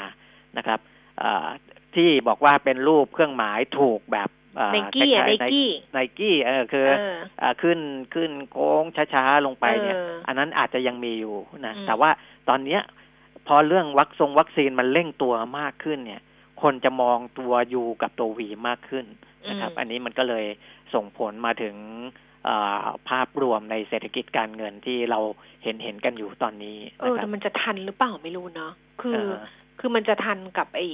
นะครับอ่าที่บอกว่าเป็นรูปเครื่องหมายถูกแบบอ่าไนกี้อะคไนล้ายๆกี้ไนกี้เออคือเอออ่าขึ้นขึ้นโค้งช้าๆลงไปเนี่ยเอออัอันนั้นอาจจะยังมีอยู่นะอืมแต่ว่าตอนเนี้ย พอเรื่องวัคซงวัคซีนมันเร่งตัวมากขึ้นเนี่ย คนจะมองตัวยูกับตัววีมากขึ้น นะครับ อันนี้มันก็เลยส่งผลมาถึงอ่าภาพรวมในเศรษฐกิจการเงินที่เราเห็นเห็นกันอยู่ตอนนี้เอนะอครัแต่บมันจะทันหรือเปล่าไม่รู้เนาะคือเออคือมันจะทันกับไอ้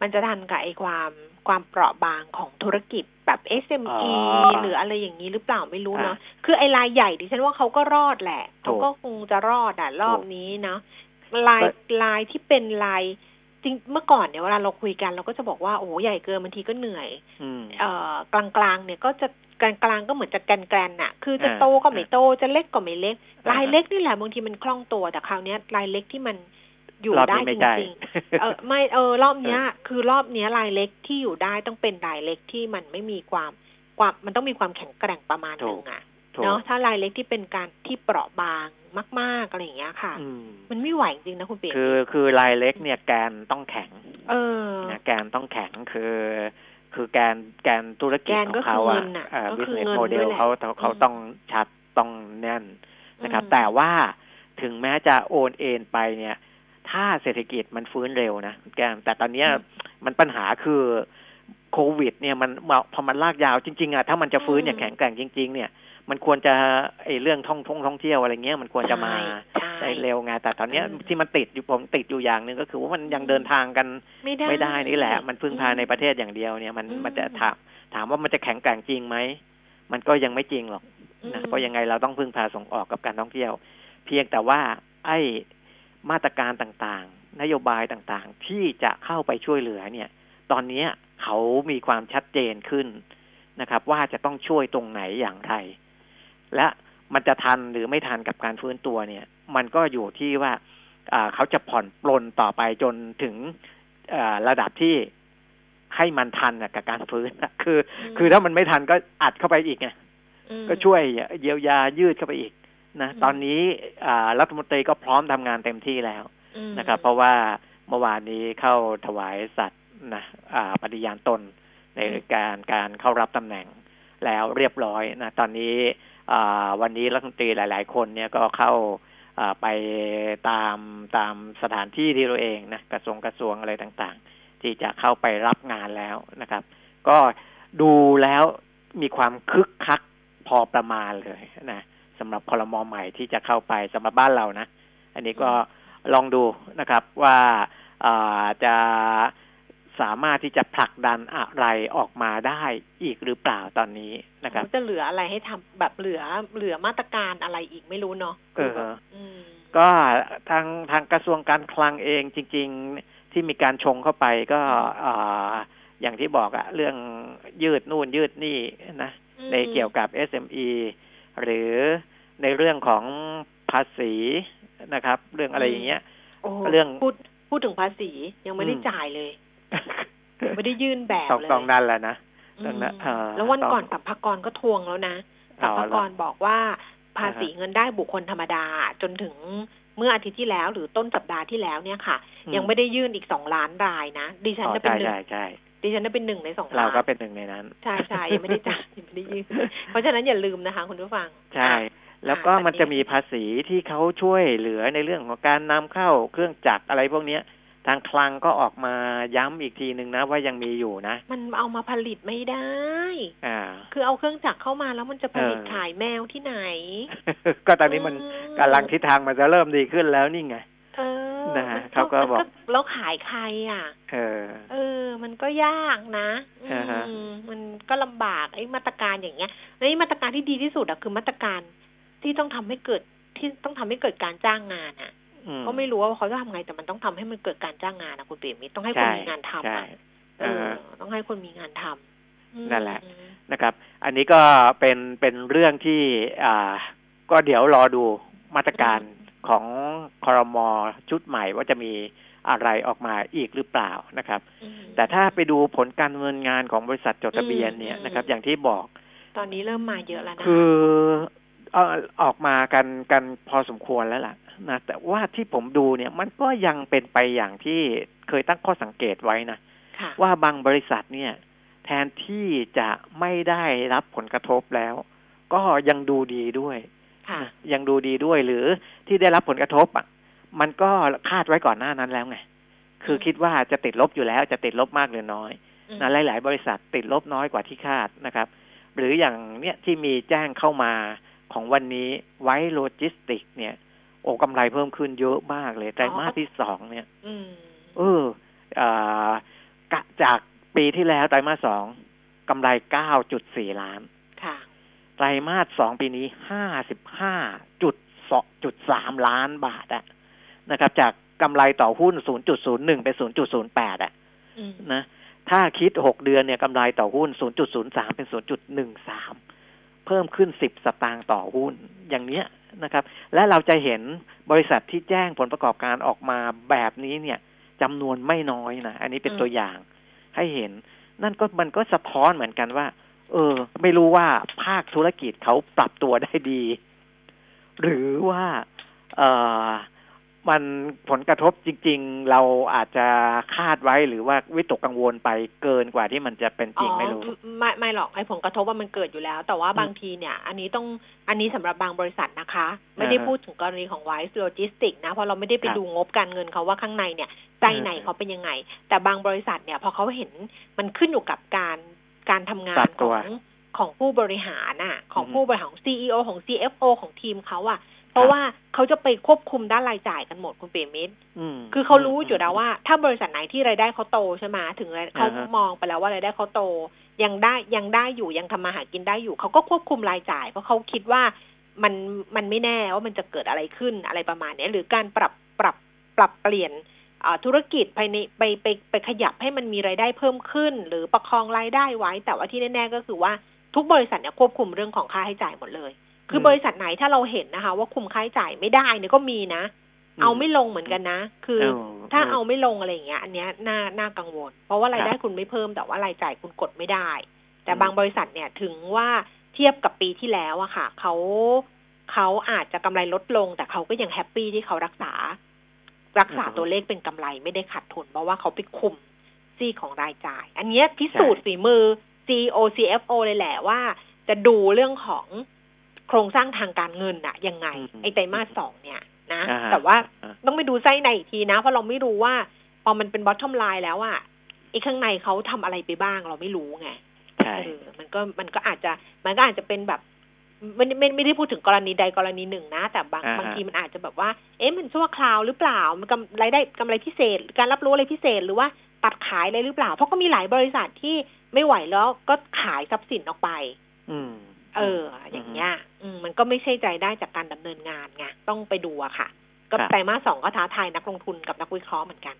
มันจะทันกับไอ้ความความเปราะบางของธุรกิจแบบ SME หรืออะไรอย่างนี้หรือเปล่าไม่รู้เนาะคือไอ้รายใหญ่ดิฉันว่าเขาก็รอดแหละเขาก็คงจะรอดอะรอบนี้เนาะลายลายที่เป็นลาย จริงเมื่อก่อนเนี่ยเวลาเราคุยกันเราก็จะบอกว่าโอ้โหใหญ่เกินบางทีก็เหนื่อยอืมเอ่อกลางกลางๆเนี่ยก็จะกลางกลางๆก็เหมือนจะแกนแกนๆน่ะ คือจะอ่าโตก็ไม่โตจะเล็กก็ไม่เล็กอ่าลายเล็กนี่แหละบางทีมันคล่องตัวแต่คราวเนี้ยลายเล็กที่มันอยู่รอบได้นี้จไม่ใช่ริงๆเออไม่เออรอบเนี้ย คือรอบเนี้ยลายเล็กที่อยู่ได้ต้องเป็นลายเล็กที่มันไม่มีความความมันต้องมีความแข็งแกร่งประมาณหถูนึ่กงอะถูกเนาะถ้าลายเล็กที่เป็นการที่เปราะบาง มาก ๆ อะไรอย่างเงี้ยค่ะอืมมันไม่ไหวจริงนะคุณเปียคือคือลายเล็กเนี่ยแกนต้องแข็ง เออนะแกนต้องแข็งคือคือแกนแกนธุรกิจแกนขอก็งเขาคืออะเงินน่ะอ่าก็คือ business เงิน model ด้วยแหละเขาเขาเขาอืมต้องชัดต้องแน่นนะครับอืมแต่ว่าถึงแม้จะโอนเอ็นไปเนี่ย ถ้าเศรษฐกิจมันฟื้นเร็วนะแกนแต่ตอนเนี้ยมันปัญหาคือ โควิด เนี่ยมันพอมันลากยาวจริงๆอะถ้ามันจะฟื้นอย่างแข็งแกร่งจริง ๆ เนี่ย มันควรจะไอเรื่องท่องท่องท่องเที่ยวอะไรเงี้ยมันควรจะมาใช่ได้เร็วไงแต่ตอนเนี้ยอืมที่มันติดอยู่ผมติดอยู่อย่างหนึ่งก็คือว่ามันยังเดินทางกันไม่ได้ไม่ได้นี่แหละ มันพึ่งพาอืมในประเทศอย่างเดียวเนี่ย มันอืมมันจะถามถามว่ามันจะแข็งแกร่งจริงไหมมันก็ยังไม่จริงหรอกนะอืมเพราะยังไงเราต้องพึ่งพาส่งออกกับการท่องเที่ยว เพียงแต่ว่าไอ้มาตรการต่างๆ นโยบายต่างๆ ที่จะเข้าไปช่วยเหลือเนี่ย ตอนเนี้ย เขามีความชัดเจนขึ้นนะครับ ว่าจะต้องช่วยตรงไหนอย่างไร และมันจะทันหรือไม่ทันกับการฟื้นตัวเนี่ย มันก็อยู่ที่ว่าอ่าเขาจะผ่อนปลนต่อไปจนถึงอ่าระดับที่ให้มันทันน่ะกับการฟื้นน่ะคือมคือถ้ามันไม่ทันก็อัดเข้าไปอีกไงอืมก็ช่วยเยียวยายืดเข้าไปอีกนะอืมตอนนี้อ่ารัฐมนตรีก็พร้อมทำงานเต็มที่แล้วอืมนะครับ เพราะว่าเมื่อวานนี้เข้าถวายสัตว์ นะปฏิญาณตนในการการเข้ารับตำแหน่งแล้วเรียบร้อยนะตอนนี้วันนี้รัฐมนตรีหลาย ๆ คนเนี่ยก็เข้าไปตามตามสถานที่ที่เราเองนะกระทรวงกระทรวงอะไรต่างๆ ที่จะเข้าไปรับงานแล้วนะครับ ก็ดูแล้วมีความคึกคักพอประมาณเลยนะสำหรับคอรมอใหม่ที่จะเข้าไปสำหรับบ้านเรานะ อันนี้ก็ลองดูนะครับว่าจะ สามารถที่จะผลักดันอะไรออกมาได้อีกหรือเปล่าตอนนี้นะครับจะเหลืออะไรให้ทำแบบเหลือเหลือมาตรการอะไรอีกไม่รู้เนาะเออแบบอืมก็ทางทางกระทรวงการคลังเองจริง ๆที่มีการชงเข้าไปก็อ่าอย่างที่บอกอะเรื่องยืดนู่นยืดนี่นะอืมในเกี่ยวกับ SME หรือในเรื่องของภาษีนะครับ เรื่องอะไรอย่างเงี้ยโอ้โหเรื่องพูดพูดถึงภาษียังไม่ได้อืมจ่ายเลย ไม่ได้ยื่นแบบต้องเลยต้องนั่นแหละนะอืมดังนั้นเอ่อแล้ววันก่อนต้องสัมภากรก็ทวงแล้วนะสัเอามละภากรบอกว่าภาษีอ่าฮะเงินได้บุคคลธรรมดาจนถึงเมื่ออาทิตย์ที่แล้วหรือต้นสัปดาห์ที่แล้วเนี่ยค่ะ ยังไม่ได้ยื่นอีกสองล้านรายนะดิฉันอ๋อจะเป็นใช่หนึ่งใช่ใช่ดิฉันจะเป็นหนึ่งในสองเราล้านก็เป็นหนึ่งในนั้นใช่ใช่ยังไม่ได้จ่ายยังไม่ได้ยื่นเพราะฉะนั้นอย่าลืมนะคะคุณผู้ฟังใช่แล้วก็มันจะมีภาษีที่เขาช่วยเหลือในเรื่องของการนำเข้าเครื่องจักรอะไรพวกเนี้ยทางคลังก็ออกมาย้ำอีกทีหนึ่งนะ ว่ายังมีอยู่นะ มันเอามาผลิตไม่ได้ อ่า คือเอาเครื่องจักรเข้ามาแล้วมันจะผลิตเออขายแมวที่ไหน ก็ตอนนี้มันอืมกำลังทิศทางมันจะเริ่มดีขึ้นแล้วนี่ไงเออนะฮะมันเขาก็บอกมันแล้วขายใครอะ เออ เออ มันก็ยากนะอ่าฮะอืมมันก็ลำบากไอ้มาตรการอย่างเงี้ยแล้วไอ้มาตรการที่ดีที่สุดอะคือมาตรการที่ต้องทำให้เกิดที่ต้องทำให้เกิดการจ้างงานอะ อืก็ไม่รู้ว่าเขาจะทำไงแต่มันต้องทำให้มันเกิดการจ้างงานนะคุณเปียมิตรต้องให้คนใช่มีงานทำใช่อะเออ่าอฮะต้องให้คนมีงานทำอืมนั่นแหละนะครับ อันนี้ก็เป็นเป็นเรื่องที่อ่า ก็เดี๋ยวรอดูมาตรการของคอรมอชุดใหม่ว่าจะมีอะไรออกมาอีกหรือเปล่านะครับอืมแต่ถ้าไปดูผลการดำเนินงานของบริษัทจดทะเบียนเนี่ยอืมนะครับ อย่างที่บอก ตอนนี้เริ่มมาเยอะแล้วนะคือเอ่อออกมากันกันพอสมควรแล้วล่ะ นะแต่ว่าที่ผมดูเนี่ยมันก็ยังเป็นไปอย่างที่เคยตั้งข้อสังเกตไว้นะค่ะว่าบางบริษัทเนี่ย แทนที่จะไม่ได้รับผลกระทบแล้ว ก็ยังดูดีด้วยค่ะนะยังดูดีด้วยหรือที่ได้รับผลกระทบอะ มันก็คาดไว้ก่อนหน้านั้นแล้วไงคือคิดว่าจะติดลบอยู่แล้วจะติดลบมากหรือน้อยอืมนะหลาย ๆ บริษัทติดลบน้อยกว่าที่คาดนะครับ หรืออย่างเนี้ยที่มีแจ้งเข้ามาของวันนี้ไว้โลจิสติก เนี่ย โอ้กำไรเพิ่มขึ้นเยอะมากเลยไตรมาสที่สองเนี่ยอืมเออเอ่อกะจากปีที่แล้วไตรมาสสองกำไรเก้าจุดสี่ล้านค่ะไตรมาสสองปีนี้ห้าสิบห้าจุดสจุดสามล้านบาทอะนะครับ จากกำไรต่อหุ้นศูนย์จุดศูนย์หนึ่งเป็นศูนย์จุดศูนย์แปดอะอืมนะถ้าคิดหกเดือนเนี่ยกำไรต่อหุ้น0.03เป็น0.13 เพิ่มขึ้น10สตางค์ต่อหุ้นอย่างเนี้ยนะครับ และเราจะเห็นบริษัทที่แจ้งผลประกอบการออกมาแบบนี้เนี่ยจำนวนไม่น้อยนะอันนี้เป็นตัวอย่างให้เห็น นั่นก็มันก็สะท้อนเหมือนกันว่า เออ ไม่รู้ว่าภาคธุรกิจเขาปรับตัวได้ดี หรือว่า เออ มันผลกระทบจริง ๆ เราอาจจะคาดไว้หรือว่าวิตกกังวลไปเกินกว่าที่มันจะเป็นจริงไม่รู้อ๋อไม่ไม่หรอกไอ้ผลกระทบว่ามันเกิดอยู่แล้ว แต่ว่าอืมบางทีเนี่ย อันนี้ต้องอันนี้สำหรับบางบริษัทนะคะ ไม่ได้อ่าฮะพูดถึงกรณีของ Wise Logistics นะเพราะเราไม่ได้ไปครับดูงบการเงินเขาว่าข้างในเนี่ยใจในอืมเขาเป็นยังไง แต่บางบริษัทเนี่ยพอเขาเห็นมันขึ้นอยู่กับการการทำงาปรันบขตัอวงของผู้บริหารน่ะ ของอืมผู้บริหารของ CEO ของ CFO ของทีมเขาอะ เพราะว่าเขาจะไปควบคุมด้านรายจ่ายกันหมดคุณเปรมิตรอืมคือเขารู้อยู่แล้วว่า ถ้าบริษัทไหนที่รายได้เขาโตใช่ไหมถึงรายเขาอ่าฮะมองไปแล้วว่ารายได้เขาโต ยังได้ยังได้อยู่ยังทำมาหากินได้อยู่ เขาก็ควบคุมรายจ่าย เพราะเขาคิดว่ามันมันไม่แน่ว่ามันจะเกิดอะไรขึ้นอะไรประมาณเนี้ยหรือการปรับปรับปรับเปลี่ยนอ่าธุรกิจภายในไปไปไปขยับให้มันมีรายได้เพิ่มขึ้น หรือประคองรายได้ไว้ แต่ว่าที่แน่ๆก็คือว่าทุกบริษัทเนี่ยควบคุมเรื่องของค่าใช้จ่ายหมดเลย คืออมบริษัทไหนถ้าเราเห็นนะคะ ว่าคุมค่าใช้จ่ายไม่ได้เนี่ยก็มีนะ เอาไม่ลงเหมือนกันนะ คือเออถ้าเออเอาไม่ลงอะไรอย่างเงี้ย อันเนี้ยน่าน่ากังวล เพราะว่ารายได้ครับคุณไม่เพิ่มแต่ว่ารายจ่ายคุณกดไม่ได้ แต่อืมบางบริษัทเนี่ยถึงว่าเทียบกับปีที่แล้วอะค่ะเขาเขาอาจจะกำไรลดลง แต่เขาก็ยังแฮปปี้ที่เขารักษา รักษาตัวเลขเป็นกำไรไม่ได้ขาดทุน เพราะว่าเขาไปคุมซีกของรายจ่าย อันเนี้ยพิสูจน์ฝีมือ CEO CFO เลยแหละว่า จะดูเรื่องของ โครงสร้างทางการเงินอะยังไงอืมไอ้ไตรมาสสองเนี่ยนะอ่าฮะแต่ว่าอ่าต้องไปดูไส้ในอีกทีนะ เพราะเราไม่รู้ว่า พอมันเป็น bottom line แล้วอะไอ้ข้างในเขาทำอะไรไปบ้างเราไม่รู้ไงใช่เออมันก็มันก็อาจจะมันก็อาจจะเป็นแบบไม่ไม่ไม่ได้พูดถึงกรณีใดกรณีหนึ่งนะ แต่บางอ่าฮะบางทีมันอาจจะแบบว่า เอ๊ะมันชั่วคราวหรือเปล่า มันกำรายได้กำไรพิเศษ การรับรู้อะไรพิเศษ หรือว่าตัดขายอะไรหรือเปล่า เพราะก็มีหลายบริษัทที่ไม่ไหวแล้วก็ขายทรัพย์สินออกไป อืม เออ อย่างเงี้ยอื มมันก็ไม่ใช่ใจได้จากการดำเนินงานไงต้องไปดูอะค่ะ ก็ครับไตรมาสสองก็ท้าทายนักลงทุนกับนักวิเคราะห์เหมือนกัน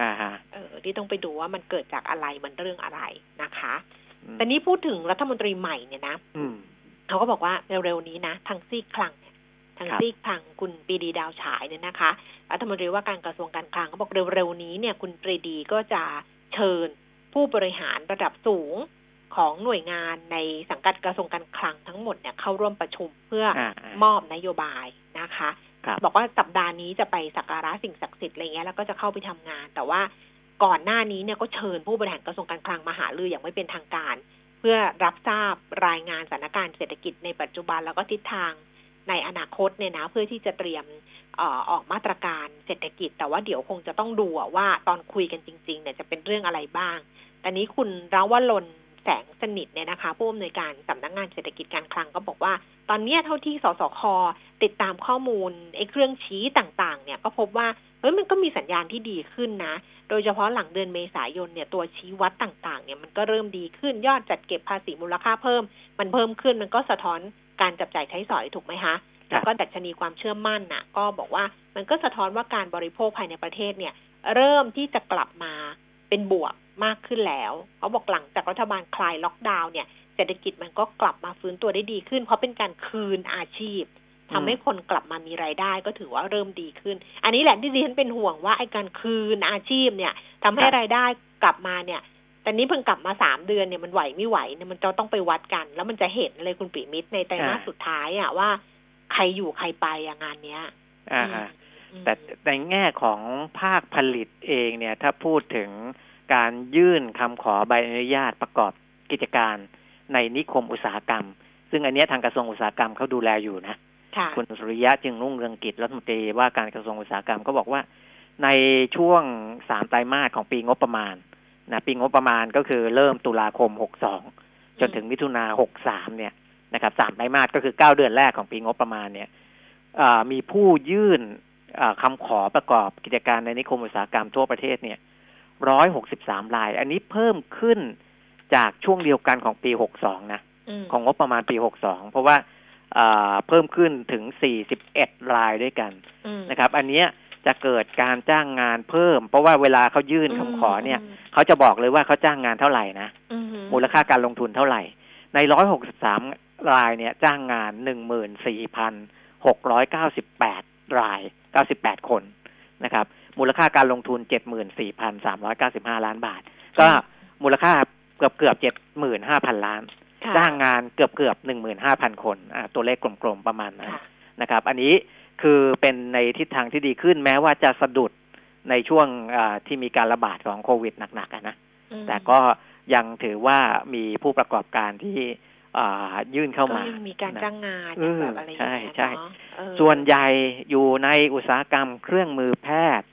อ่าฮะเออ ที่ต้องไปดูว่ามันเกิดจากอะไรมันเรื่องอะไรนะคะอืมแต่นี้พูดถึงรัฐมนตรีใหม่เนี่ยนะอืมเขาก็บอกว่าเร็วๆนี้นะทางซีกคลังเนี่ยทางครับซีกคลังคุณปรีดีดาวฉายเนี่ยนะคะรัฐมนตรีว่าการกระทรวงการคลังเขาบอกเร็วๆนี้เนี่ย คุณปรีดีก็จะเชิญผู้บริหารระดับสูง ของหน่วยงานในสังกัดกระทรวงการคลังทั้งหมดเนี่ยเข้าร่วมประชุมเพื่อออ่ามอบนโยบายนะคะครับบอกว่าสัปดาห์นี้จะไปสักการะสิ่งศักดิ์สิทธิ์อะไรเงี้ยแล้วก็จะเข้าไปทำงาน แต่ว่าก่อนหน้านี้เนี่ยก็เชิญผู้บริหารกระทรวงการคลังมาหารืออย่างไม่เป็นทางการ เพื่อรับทราบรายงานสถานการณ์เศรษฐกิจในปัจจุบันแล้วก็ทิศทางในอนาคตเนี่ยนะเพื่อที่จะเตรียมเออออกมาตรการเศรษฐกิจ แต่ว่าเดี๋ยวคงจะต้องดูอะว่าตอนคุยกันจริงๆเนี่ยจะเป็นเรื่องอะไรบ้างแต่นี้คุณราวลน แสงสนิทเนี่ยนะคะผู้อำนวยการสำนักงานเศรษฐกิจการคลังก็บอกว่า ตอนเนี้ยเท่าที่สสคติดตามข้อมูลไอ้เครื่องชี้ต่างๆ เนี่ยก็พบว่าเฮ้ยมันก็มีสัญญาณที่ดีขึ้นนะ โดยเฉพาะหลังเดือนเมษายนเนี่ยตัวชี้วัดต่างๆ เนี่ยมันก็เริ่มดีขึ้นยอดจัดเก็บภาษีมูลค่าเพิ่ม มันเพิ่มขึ้นมันก็สะท้อนการจับจ่ายใช้สอยถูกไหมคะแล้วก็ดัชนีความเชื่อมั่นน่ะ ก็บอกว่ามันก็สะท้อนว่าการบริโภคภายในประเทศเนี่ย เริ่มที่จะกลับมาเป็นบวก มากขึ้นแล้วเขาบอกหลังจากรัฐบาลคลายล็อกดาวน์เนี่ยเศศรษฐกิจมันก็กลับมาฟื้นตัวได้ดีขึ้น เพราะเป็นการคืนอาชีพทำให้คนกลับมามีรายได้ก็ถือว่าเริ่มดีขึ้น อันนี้แหละที่ดิฉันเป็นห่วงว่าไอ้การคืนอาชีพเนี่ยทำให้รายได้กลับมาเนี่ยแต่นี้เพิ่งกลับมาสามเดือนเนี่ยมันไหวไม่ไหวเนี่ยมันจะต้องไปวัดกัน แล้วมันจะเห็นเลยคุณปิมิตรในไตรมาสอ่าสุดท้ายอะว่า ใครอยู่ใครไปอะงานเนี้ย อ่าฮะแต่ในแง่ของภาคผลิตเองเนี่ย ถ้าพูดถึง การยื่นคำขอใบอนุญาตประกอบกิจการในนิคมอุตสาหกรรม ซึ่งอันเนี้ยทางกระทรวงอุตสาหกรรมเขาดูแลอยู่นะค่ะคุณสุริยะจึงรุ่งเรืองกิจรัฐมนตรีว่าการกระทรวงอุตสาหกรรมก็บอกว่า ในช่วงสามไตรมาสของปีงบประมาณนะปีงบประมาณก็คือเริ่มตุลาคมหกสองจนถึงมิถุนาหกสามเนี่ยนะครับสามไตรมาสก็คือเก้าเดือนแรกของปีงบประมาณเนี่ยอ่ามีผู้ยื่นอ่าคำขอประกอบกิจการในนิคมอุตสาหกรรมทั่วประเทศเนี่ย ร้อยหกสิบสามราย อันนี้เพิ่มขึ้นจากช่วงเดียวกันของปีหกสองนะมของงบประมาณปี 62 เพราะว่าอ่าเพิ่มขึ้นถึง 41 รายด้วยกันอืมนะครับ อันเนี้ยจะเกิดการจ้างงานเพิ่ม เพราะว่าเวลาเขายื่นคำขอเนี่ย เขาจะบอกเลยว่าเขาจ้างงานเท่าไหร่นะอืมมูลค่าการลงทุนเท่าไหร่ ใน 163 รายเนี่ย จ้างงาน 14,698 ราย 98 คน นะครับ มูลค่าการลงทุน74,395ล้านบาท ก็มูลค่าเกือบเกือบ75,000ล้านค่ะจ้างงานเกือบเกือบหนึ่งหมื่นห้าพันคนอ่าตัวเลขกลมๆประมาณนั้นค่ะนะครับ อันนี้คือเป็นในทิศทางที่ดีขึ้นแม้ว่าจะสะดุดในช่วงอ่าที่มีการระบาดของโควิดหนักๆอะนะอืมแต่ก็ยังถือว่ามีผู้ประกอบการที่อ่า ยื่นเข้ามาก็ยังมีการจ้างงานเออแบบอะไรอย่างเงี้ยใช่ใช่เนาะเออส่วนใหญ่อยู่ในอุตสาหกรรมเครื่องมือแพทย์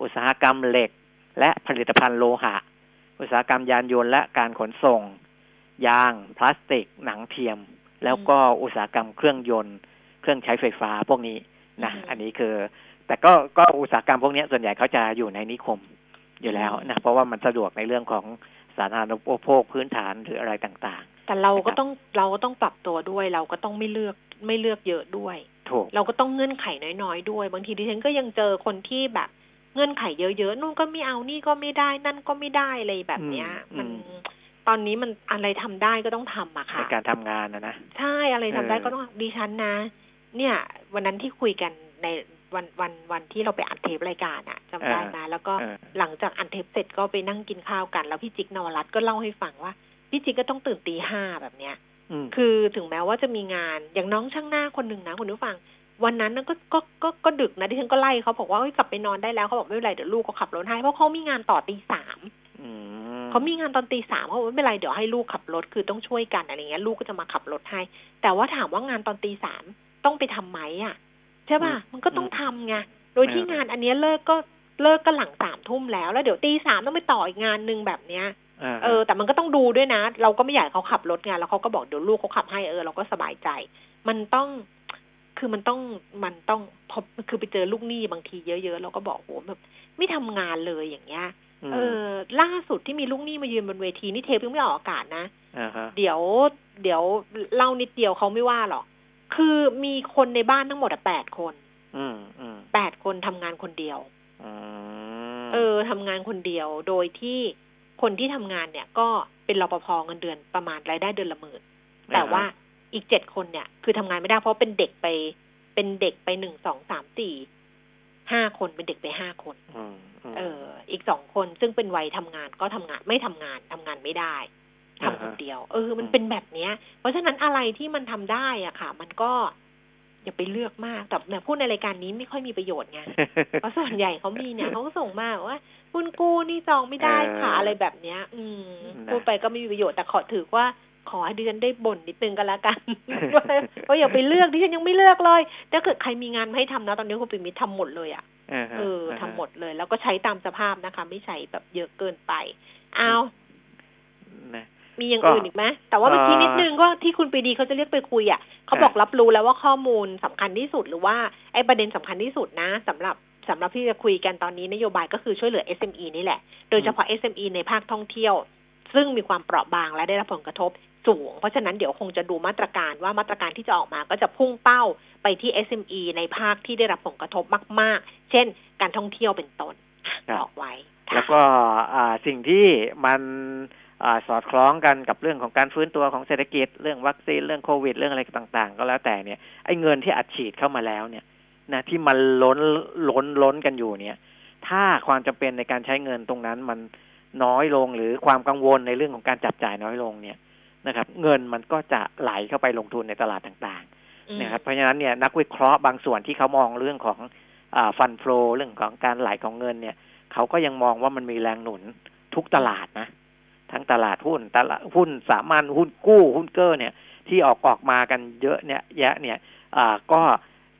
อุตสาหกรรมเหล็ก และผลิตภัณฑ์โลหะ อุตสาหกรรมยานยนต์และการขนส่ง ยาง พลาสติก หนังเทียม แล้วก็อุตสาหกรรมเครื่องยนต์ เครื่องใช้ไฟฟ้าพวกนี้นะอันนี้คือ แต่ก็ก็อุตสาหกรรมพวกนี้ส่วนใหญ่เขาจะอยู่ในนิคมอยู่แล้วนะเพราะว่ามันสะดวกในเรื่องของสาธารณูปโภคพื้นฐานหรืออะไรต่าง แต่เราก็นะครับต้องเราก็ต้องปรับตัวด้วย เราก็ต้องไม่เลือกไม่เลือกเยอะด้วยๆถูกเราก็ต้องเงื่อนไขน้อยๆด้วย บางทีดิฉันก็ยังเจอคนที่แบบเงื่อนไขเยอะๆนู่นก็ไม่เอานี่ก็ไม่ได้นั่นก็ไม่ได้อะไรแบบเนี้ยอืมมันอืมตอนนี้มันอะไรทำได้ก็ต้องทำอะในค่ะการทำงานนะนะใช่อะไรทำได้เออก็ต้องดิฉันนะ เนี่ย วันนั้นที่คุยกันในวันวันวันที่เราไปอัดเทปรายการอะจำได้ไหมแล้วก็เออหลังจากอัดเทปเสร็จก็ไปนั่งกินข้าวกัน แล้วพี่จิ๊กนวรัตน์ก็เล่าให้ฟังว่า พี่จิ๊กก็ต้องตื่นตีห้าแบบเนี้ยอืมคือถึงแม้ว่าจะมีงานอย่างน้องช่างหน้าคนหนึ่งนะคุณผู้ฟัง วันนั้นน่ะก็ก็ก็ก็ดึกนะที่ฉันก็ไล่เขาบอกว่าเอ้ยกลับไปนอนได้แล้วเขาบอกไม่เป็นไรเดี๋ยวลูกก็ขับรถให้เพราะเขามีงานต่อตีสามอืมเขามีงานตอนตีสามเขาบอกไม่เป็นไรเดี๋ยวให้ลูกขับรถคือต้องช่วยกันอะไรเงี้ยลูกก็จะมาขับรถให้ แต่ว่าถามว่างานตอนตีสามต้องไปทำไหมอะใช่ป่ะมันก็ต้องทำไงโดยที่งานอันเนี้ยเลิกก็เลิกก็หลังสามทุ่มแล้วแล้วเดี๋ยวตีสามต้องไปต่ออีกงานหนึ่งแบบเนี้ยา เออ แต่มันก็ต้องดูด้วยนะ เราก็ไม่อยากให้เขาขับรถไงแล้วเขาก็บอกเดี๋ยวลูกเขาขับให้เออเราก็สบายใจ มันต้องคือมันต้องมันต้องพอคือไปเจอลูกหนี้บางทีเยอะๆเราก็บอกโหแบบไม่ทำงานเลยอย่างเงี้ยมเออ ล่าสุดที่มีลูกหนี้มายืนบนเวทีนี่เทปยังไม่ออกอากาศนะอ่าฮะเดี๋ยว เดี๋ยวเล่านิดเดียวเขาไม่ว่าหรอกคือมีคนในบ้านทั้งหมดอะแปดคนอืมอืมแปดคนทำงานคนเดียวอืมเออทำงานคนเดียวโดยที่ คนที่ทำงานเนี่ยก็เป็นรปภเงินเดือนประมาณรายได้เดือนละหมื่นแต่ว่าอีกเจ็ดคนเนี่ย คือทำงานไม่ได้เพราะเป็นเด็กไป เป็นเด็กไปหนึ่งสองสามสี่ห้าคนเป็นเด็กไปห้าคนอืมมเออ อีกสองคนซึ่งเป็นวัยทำงานก็ทำงานไม่ทำงานทำงานไม่ได้ทำอ่าคนฮะเดียว เออ มันอืมเป็นแบบเนี้ย เพราะฉะนั้นอะไรที่มันทำได้อะค่ะ มันก็ อย่าไปเลือกมากแต่เนี่ยพูดในรายการนี้ไม่ค่อยมีประโยชน์ไงเพราะส่วนใหญ่เขามีเนี่ยเขาก็ส่งมาว่าคุณกู้นี่จองไม่ได้ค่ะเออออะไรแบบเนี้ย อืมนะพูดไปก็ไม่มีประโยชน์แต่ขอถือว่าขอให้ดิฉันได้บ่นนิดนึงกันละกันว่าว่าอย่าไปเลือกดิฉันยังไม่เลือกเลยถ้าเกิดใครมีงานมาให้ทำนะตอนนี้คุณปิมิตรทำหมดเลยอะาฮะเออาฮะทำหมดเลย แล้วก็ใช้ตามสภาพนะคะ ไม่ใช้แบบเยอะเกินไป เอานะ มีอย่างก็อื่นอีกไหมแต่ว่าเมื่อกี้เอ่อนิดนึงก็ที่คุณปรีดีเขาจะเรียกไปคุยอะเขาบอกอะรับรู้แล้วว่าข้อมูลสำคัญที่สุดหรือว่าไอ้ประเด็นสำคัญที่สุดนะสำหรับสำหรับที่จะคุยกันตอนนี้นโยบายก็คือช่วยเหลือ SME นี่แหละ โดยเฉพาะ SME ในภาคท่องเที่ยว ซึ่งมีความเปราะบางและได้รับผลกระทบสูง เพราะฉะนั้นเดี๋ยวคงจะดูมาตรการว่ามาตรการที่จะออกมาก็จะพุ่งเป้าไปที่ SME ในภาคที่ได้รับผลกระทบมาก ๆ เช่น การท่องเที่ยวเป็นต้นอะครับบอกไว้ค่ะแล้วก็อ่าสิ่งที่มันอา สอดคล้องกันกับเรื่องของการฟื้นตัวของเศรษฐกิจ เรื่องวัคซีนเรื่องโควิด เรื่องอะไรต่าง ๆ ก็แล้วแต่เนี่ยไอ้เงินที่อัดฉีดเข้ามาแล้วเนี่ยนะที่มันล้นล้นล้นกันอยู่เนี่ย ถ้าความจำเป็นในการใช้เงินตรงนั้นมันน้อยลงหรือความกังวลในเรื่องของการจับจ่ายน้อยลงเนี่ยนะครับ เงินมันก็จะไหลเข้าไปลงทุนในตลาดต่างๆนะครับเพราะฉะนั้นเนี่ยนักวิเคราะห์บางส่วนที่เขามองเรื่องของอฟันฟลอเรื่องของการไหลของเงินเนี่ย เขาก็ยังมองว่ามันมีแรงหนุนทุกตลาดนะ ทั้งตลาดหุ้นตลาดหุ้นสามัญหุ้นกู้หุ้นเกอร์เนี่ย ที่ออกออกมากันเยอะเนี่ยแยะเนี่ยก็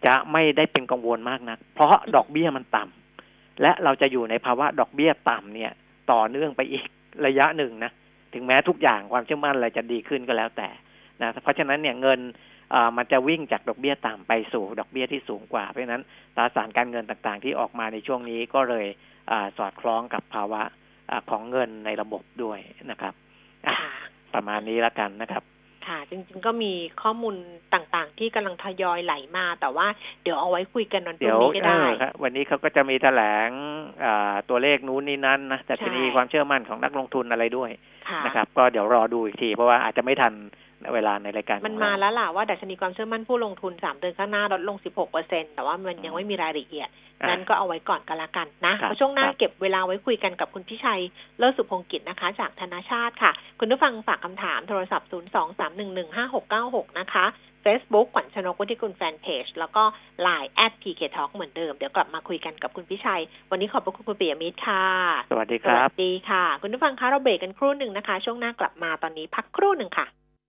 จะไม่ได้เป็นกังวลมากนะัก เพราะดอกเบี้ยมันต่ำและเราจะอยู่ในภาวะดอกเบี้ยต่ำเนี่ย ต่อเนื่องไปอีกระยะหนึ่งนะถึงแม้ทุกอย่างความเชื่อมั่นอะไรจะดีขึ้นก็แล้วแต่นะเพราะฉะนั้นเนี่ยเงินมันจะวิ่งจากดอกเบี้ยต่ำไปสู่ดอกเบี้ยที่สูงกว่า เพราะฉะนั้นตราสารการเงินต่างๆ ที่ออกมาในช่วงนี้ก็เลยอสอดคล้องกับภาวะ อของเงินในระบบด้วยนะครับประมาณนี้แล้วกันนะครับ ค่ะ จริง ๆ ก็มีข้อมูลต่างๆ ที่กำลังทยอยไหลมา แต่ว่าเดี๋ยวเอาไว้คุยกันวันพรุ่งนี้ก็ได้ครับวันนี้เขาก็จะมีแถลงตัวเลขนู้นนี่นั่นนะแต่จะมีความเชื่อมั่นของนักลงทุนอะไรด้วยนะครับ ก็เดี๋ยวรอดูอีกที เพราะว่าอาจจะไม่ทัน เวลาในรายการมันมาแล้วล่ะว่าดัชนีความเชื่อมั่นผู้ลงทุนสามเดือนข้างหน้าลดลงสิบหกเปอร์เซ็นแต่ว่ามันยังไม่มีรายละเอียด นั้นก็เอาไว้ก่อนกันละกันนะเพราะช่วงหน้าเก็บเวลาไว้คุยกันกับคุณพิชัย เลิศสุพงกิจนะคะ จากธนาชาติค่ะ คุณผู้ฟังฝากคำถามโทรศัพท์ 0 2 3 1 1 5 6 9 6 นะคะ Facebook ขวัญชนกวุฒิกุลแฟนเพจแล้วก็ Line แอดพีเคทอเหมือนเดิม เดี๋ยวกลับมาคุยกันกับคุณพิชัย วันนี้ขอบพระคุณคุณปิยมิตรค่ะ สวัสดีครับ สวัสดีค่ะ คุณผู้ฟังคะเราเบรกกันครู่หนึ่งนะคะ ช่วงหน้ากลับมาตอนนี้พักครู่หนึ่งค่ะ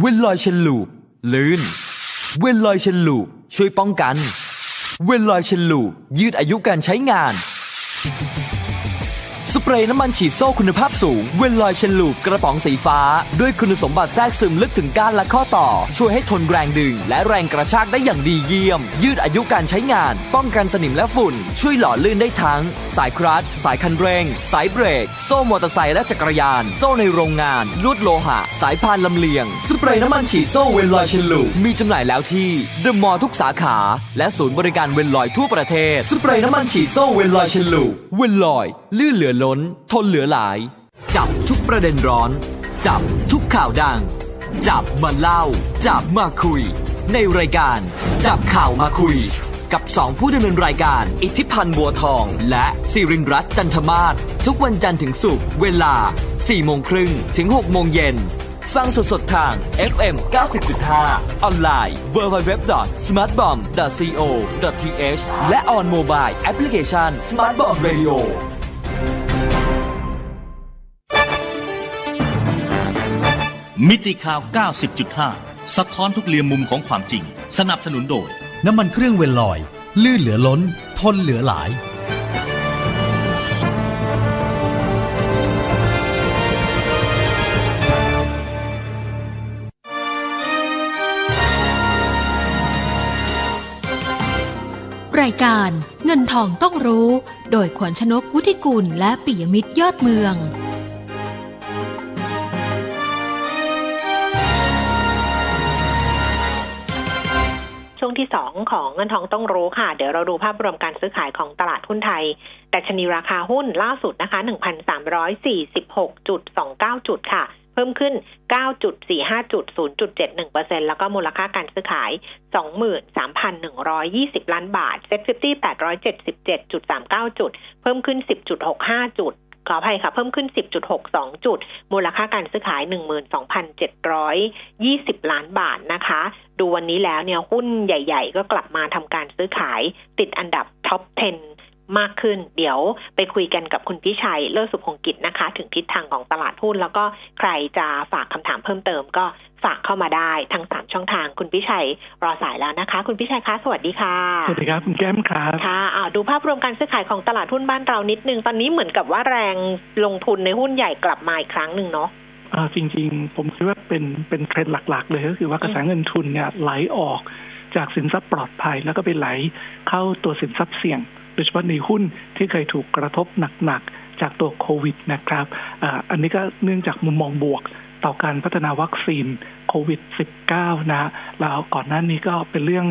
เวลลอย Chain Lube ลื่น เวลลอย Chain Lube ช่วยป้องกัน เวลลอย Chain Lube ยืดอายุการใช้งาน สเปรย์น้ำมันฉีดโซ่คุณภาพสูง เวลลอย Chain Lube กระป๋องสีฟ้า ด้วยคุณสมบัติแทรกซึมลึกถึงก้านและข้อต่อ ช่วยให้ทนแรงดึง และแรงกระชากได้อย่างดีเยี่ยม ยืดอายุการใช้งาน ป้องกันสนิมและฝุ่น ช่วยหล่อลื่นได้ทั้ง สายคลัตช์สายคันเร่ง สายเบรก โซ่มอเตอร์ไซค์และจักรยาน โซ่ในโรงงาน ลวดโลหะ สายพานลำเลียง สเปรย์น้ำมันฉีดโซ่เวลลอย Chain Lube มีจำหน่ายแล้วที่เดอะมอลล์ทุกสาขา และศูนย์บริการเวลลอยทั่วประเทศ สเปรย์น้ำมันฉีดโซ่เวลลอย Chain Lube เวลลอย ลื่นเหลือล้น ทนเหลือหลาย จับทุกประเด็นร้อน จับทุกข่าวดัง จับมาเล่า จับมาคุย ในรายการ จับข่าวมาคุย กับสองผู้ดำเนินรายการ อิทธิพันธ์บัวทอง และสิรินรัตน์จันทมาศทุกวันจันทร์ถึงศุกร์เวลา4โมงครึ่งถึง6โมงเย็นฟังสดๆทาง FM 90.5 ออนไลน์ www.smartbomb.co.th และ on mobile application Smartbomb Radio มิติข่าว 90.5 สะท้อนทุกเรียมมุมของความจริง สนับสนุนโดย น้ำมันเครื่องเวลลอย ลื่นเหลือล้น ทนเหลือหลายายการเงินทองต้องรู้ โดยขวัญชนกวุฒิกุลและปิยมิตรยอดเมือง ช่วงที่สองของเงินทองต้องรู้ค่ะ เดี๋ยวเราดูภาพรวมการซื้อขายของตลาดหุ้นไทยแต่ชนีราคาหุ้นล่าสุดนะคะ 1,346.29 จุดค่ะ เพิ่มขึ้น 9.45จุด0.71%แล้วก็มูลค่าการซื้อขาย 23,120 ล้านบาทเซ็ตฟิฟตี้877.39 จุด เพิ่มขึ้น 10.65 จุดขออภัยค่ะ เพิ่มขึ้น 10.62 จุด มูลค่าการซื้อขาย 12,720 ล้านบาทนะคะ ดูวันนี้แล้วเนี่ยหุ้นใหญ่ ๆ ก็กลับมาทำการซื้อขายติดอันดับท็อป 10 มากขึ้น เดี๋ยวไปคุยกันกับคุณพิชัยเลิศสุพงกิจนะคะ ถึงทิศทางของตลาดหุ้นแล้วก็ใครจะฝากคำถามเพิ่มเติมก็ฝากเข้ามาได้ทั้งสามช่องทางคุณพิชัยรอสายแล้วนะคะ คุณพิชัยคะสวัสดีค่ะ สวัสดีครับ คุณแก้มครับค่ะอ่าดูภาพรวมการซื้อขายของตลาดหุ้นบ้านเรานิดนึง ตอนนี้เหมือนกับว่าแรงลงทุนในหุ้นใหญ่กลับมาอีกครั้งหนึ่งเนาะอ่าจริง ๆ ผมคิดว่าเป็นเป็นเทรนด์หลัก ๆ เลยก็คือว่ากระแสเงินทุนเนี่ยไหลออกจากสินทรัพย์ปลอดภัยแล้วก็ไปไหลเข้าตัวสินทรัพย์เสี่ยง โดยเฉพาะในหุ้นที่เคยถูกกระทบหนักๆ จากตัวโควิดนะครับอ,อันนี้ก็เนื่องจากมุมมองบวกต่อการพัฒนาวัคซีนโควิด -19 นะแล้วก่อนหน้านี้ก็เป็นเรื่อง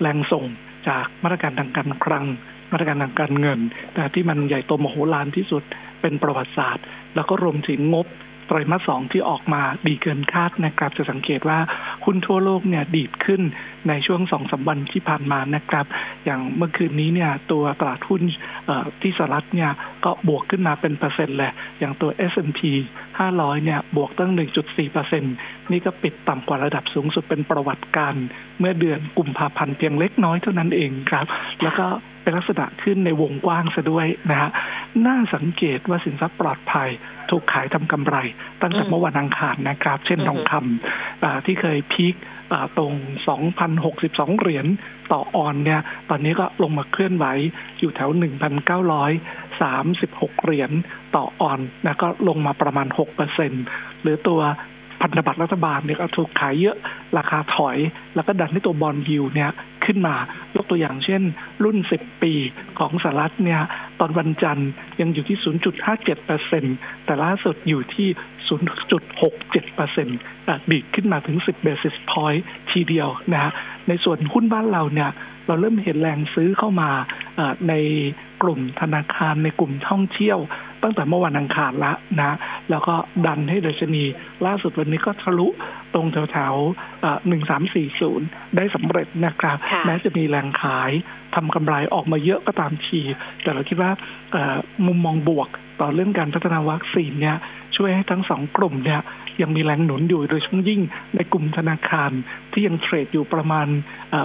แรงส่งจากมาตรการทางการคลังมาตรการทางการเงิน แต่ที่มันใหญ่โตมโหฬารที่สุดเป็นประวัติศาสตร์ แล้วก็รวมถึงงบ ไตรมาสสองที่ออกมาดีเกินคาดนะครับ จะสังเกตว่าหุ้นทั่วโลกเนี่ยดีดขึ้นในช่วงสองสาวันที่ผ่านมานะครับ อย่างเมื่อคืนนี้เนี่ยตัวตลาดหุ้นที่สหรัฐเนี่ยก็บวกขึ้นมาเป็นเปอร์เซ็นต์เลยอย่างตัว S&P 500 เนี่ยบวกตั้ง 1.4เปอร์เซ็นต์นี่ก็ปิดต่ำกว่าระดับสูงสุดเป็นประวัติการ เมื่อเดือนกุมภาพันธ์เพียงเล็กน้อยเท่านั้นเองครับ แล้วก็เป็นลักษณะขึ้นในวงกว้างซะด้วยนะฮะน่าสังเกตว่าสินทรัพย์ปลอดภัยถูกขายทำกำไร ตั้งแต่เมื่อวันอังคารนะครับ เช่นทองคำที่เคยพีคตรง 2,062 เหรียญต่อออนเนี่ย ตอนนี้ก็ลงมาเคลื่อนไหวอยู่แถว 1,936 เหรียญต่อออนนะก็ลงมาประมาณ 6%หรือตัว พันธบัตรรัฐบาลเนี่ยก็ถูกขายเยอะราคาถอย แล้วก็ดันให้ตัวบอลยูเนี่ยขึ้นมายกตัวอย่างเช่น รุ่น 10 ปีของสหรัฐเนี่ยตอนวันจันทร์ยังอยู่ที่ 0.57%แต่ล่าสุดอยู่ที่ 0.67%ดีดขึ้นมาถึง 10 basis point ทีเดียวนะฮะในส่วนหุ้นบ้านเราเนี่ยเราเริ่มเห็นแรงซื้อเข้ามาในกลุ่มธนาคารในกลุ่มท่องเที่ยว ตั้งแต่เมื่อวันอังคารละนะ แล้วก็ดันให้ดัชนีล่าสุดวันนี้ก็ทะลุตรงแถวๆหนึ่งสามสี่ศูนย์ได้สำเร็จนะครับ แม้จะมีแรงขายทำกำไรออกมาเยอะก็ตามที แต่เราคิดว่ามุมมองบวกต่อเรื่องการพัฒนาวัคซีนเนี่ยช่วยให้ทั้งสองกลุ่มเนี่ยยังมีแรงหนุนอยู่โดยเฉพาะยิ่งในกลุ่มธนาคารที่ยังเทรดอยู่ประมาณ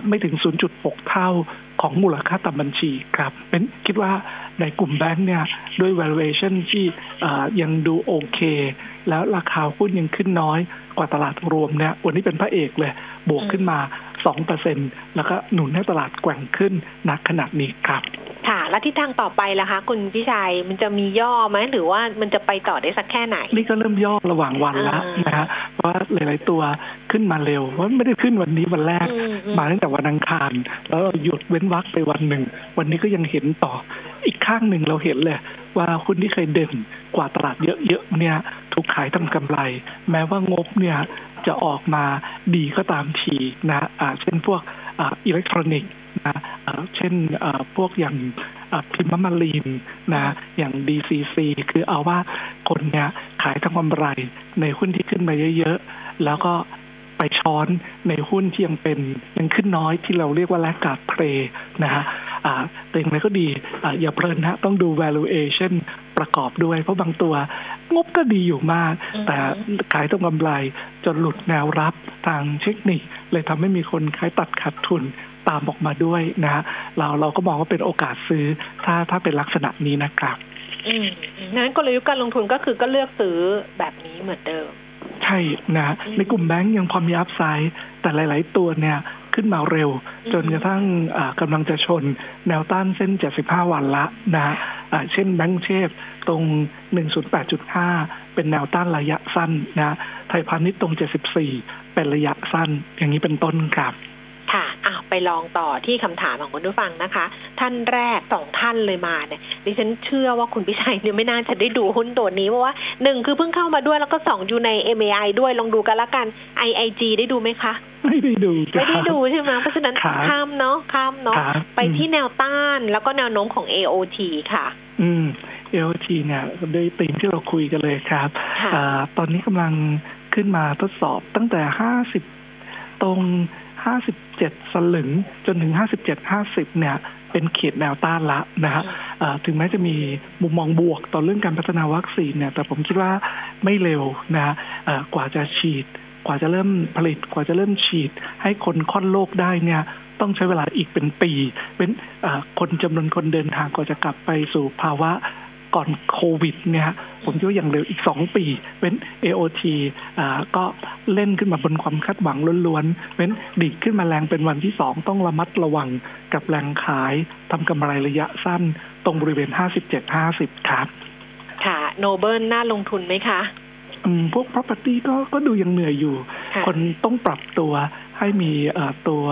ไม่ถึง 0.6 เท่า ของมูลค่าตามบัญชีครับเป็นคิดว่าในกลุ่มแบงค์เนี่ยด้วย valuation ที่ยังดูโอเค แล้วราคาหุ้นยังขึ้นน้อยกว่าตลาดรวมเนี่ยวันนี้เป็นพระเอกเลย บวกขึ้นมาสองเปอร์เซ็นแล้วก็หนุนให้ตลาดแกว่งขึ้นนักขนาดนี้ครับ ค่ะ แล้วทิศทางต่อไปล่ะคะ คุณพี่ชัยมันจะมีย่อไหมหรือว่ามันจะไปต่อได้สักแค่ไหน นี่ก็เริ่มย่อระหว่างวันแล้วนะฮะเพราะหลาย ๆ ตัวขึ้นมาเร็วว่าไม่ได้ขึ้นวันนี้วันแรก มาตั้งแต่วันอังคาร แล้วหยุดเว้นวักไปวันหนึ่ง วันนี้ก็ยังเห็นต่ออีกข้างหนึ่งเราเห็นเลยว่าหุ้นที่เคยเด่นกว่าตลาดเยอะ ๆ เนี่ยถูกขายทำกำไร แม้ว่างบเนี่ยจะออกมาดีก็ตามทีนะะเช่นพวกอิเล็กทรอนิกส์ นะเช่นพวกอย่างพิมพ์มารีนนะอย่าง DCC คือเอาว่าคนเนี่ยขายทำกำไรในหุ้นที่ขึ้นมาเยอะๆ แล้วก็ไปช้อนในหุ้นที่ยังเป็นยังขึ้นน้อยที่เราเรียกว่าแลกกาดเพลนะฮะแต่อย่างไรก็ดีออย่าเพลินนะต้องดู valuation ประกอบด้วย เพราะบางตัวงบก็ดีอยู่มาก แต่ขายต้องกำไรจนหลุดแนวรับทางเทคนิคเลยทำให้มีคนขายตัดขาดทุน ตามออกมาด้วยนะเราเราก็มองว่าเป็นโอกาสซื้อถ้าถ้าเป็นลักษณะนี้นะครับอืมนั้นกลยุทธ์การลงทุนก็คือก็เลือกซื้อแบบนี้เหมือนเดิม ใช่นะในกลุ่มแบงก์ยังพอมีอัพไซด์แต่หลาย ๆ ตัวเนี่ยขึ้นมาเร็ว จนกระทั่งกำลังจะชนแนวต้านเส้น 75 วันละนะเช่นแบงก์เชฟตรง 108.5 เป็นแนวต้านระยะสั้นนะไทยพาณิชย์ตรง 74 เป็นระยะสั้น อย่างนี้เป็นต้นครับค่ะอะ ไปลองต่อที่คำถามของคุณผู้ฟังนะคะ ท่านแรกสองท่านเลยมาเนี่ยดิฉันเชื่อว่าคุณพิชัยเนี่ยไม่น่าจะได้ดูหุ้นตัวนี้เพราะว่าหนึ่งคือเพิ่งเข้ามาด้วยแล้วก็สองอยู่ใน MAI ด้วยลองดูกันละกัน IIG ได้ดูไหมคะ ไม่ได้ดูไม่ได้ดูใช่ไหมเพราะฉะนั้นข้ามเนาะข้ามเนาะไปที่แนวต้านแล้วก็แนวโน้มของ AOT ค่ะ อืม AOT เนี่ยด้วยตีมที่เราคุยกันเลยครับอตอนนี้กำลังขึ้นมาทดสอบตั้งแต่ห้าสิบตรง ห้าสิบเจ็ดสลึงจนถึงห้าสิบเจ็ดห้าสิบเนี่ย เป็นเขตแนวต้านละนะฮะถึงแม้จะมีมุมมองบวกต่อเรื่องการพัฒนาวัคซีนเนี่ย แต่ผมคิดว่าไม่เร็วนะกว่าจะฉีด กว่าจะเริ่มผลิต กว่าจะเริ่มฉีด ให้คนค่อนโลกได้เนี่ยต้องใช้เวลาอีกเป็นปี เป็นคนจำนวนคนเดินทางกว่าจะกลับไปสู่ภาวะ ก่อนโควิดเนี่ยผมคิดว่าอย่างเร็วอีกสองปีเป็น AOT อ่าก็เล่นขึ้นมาบนความคาดหวังล้วนๆเป็นดีดขึ้นมาแรงเป็นวันที่สองต้องระมัดระวังกับแรงขายทำกำไรระยะสั้นตรงบริเวณห้าสิบเจ็ดห้าสิบครับ ค่ะ โนเบิลน่าลงทุนไหมคะอืมพวก property ก็ก็ดูยังเหนื่อยอยู่ คนต้องปรับตัวให้มีเอ่อตัว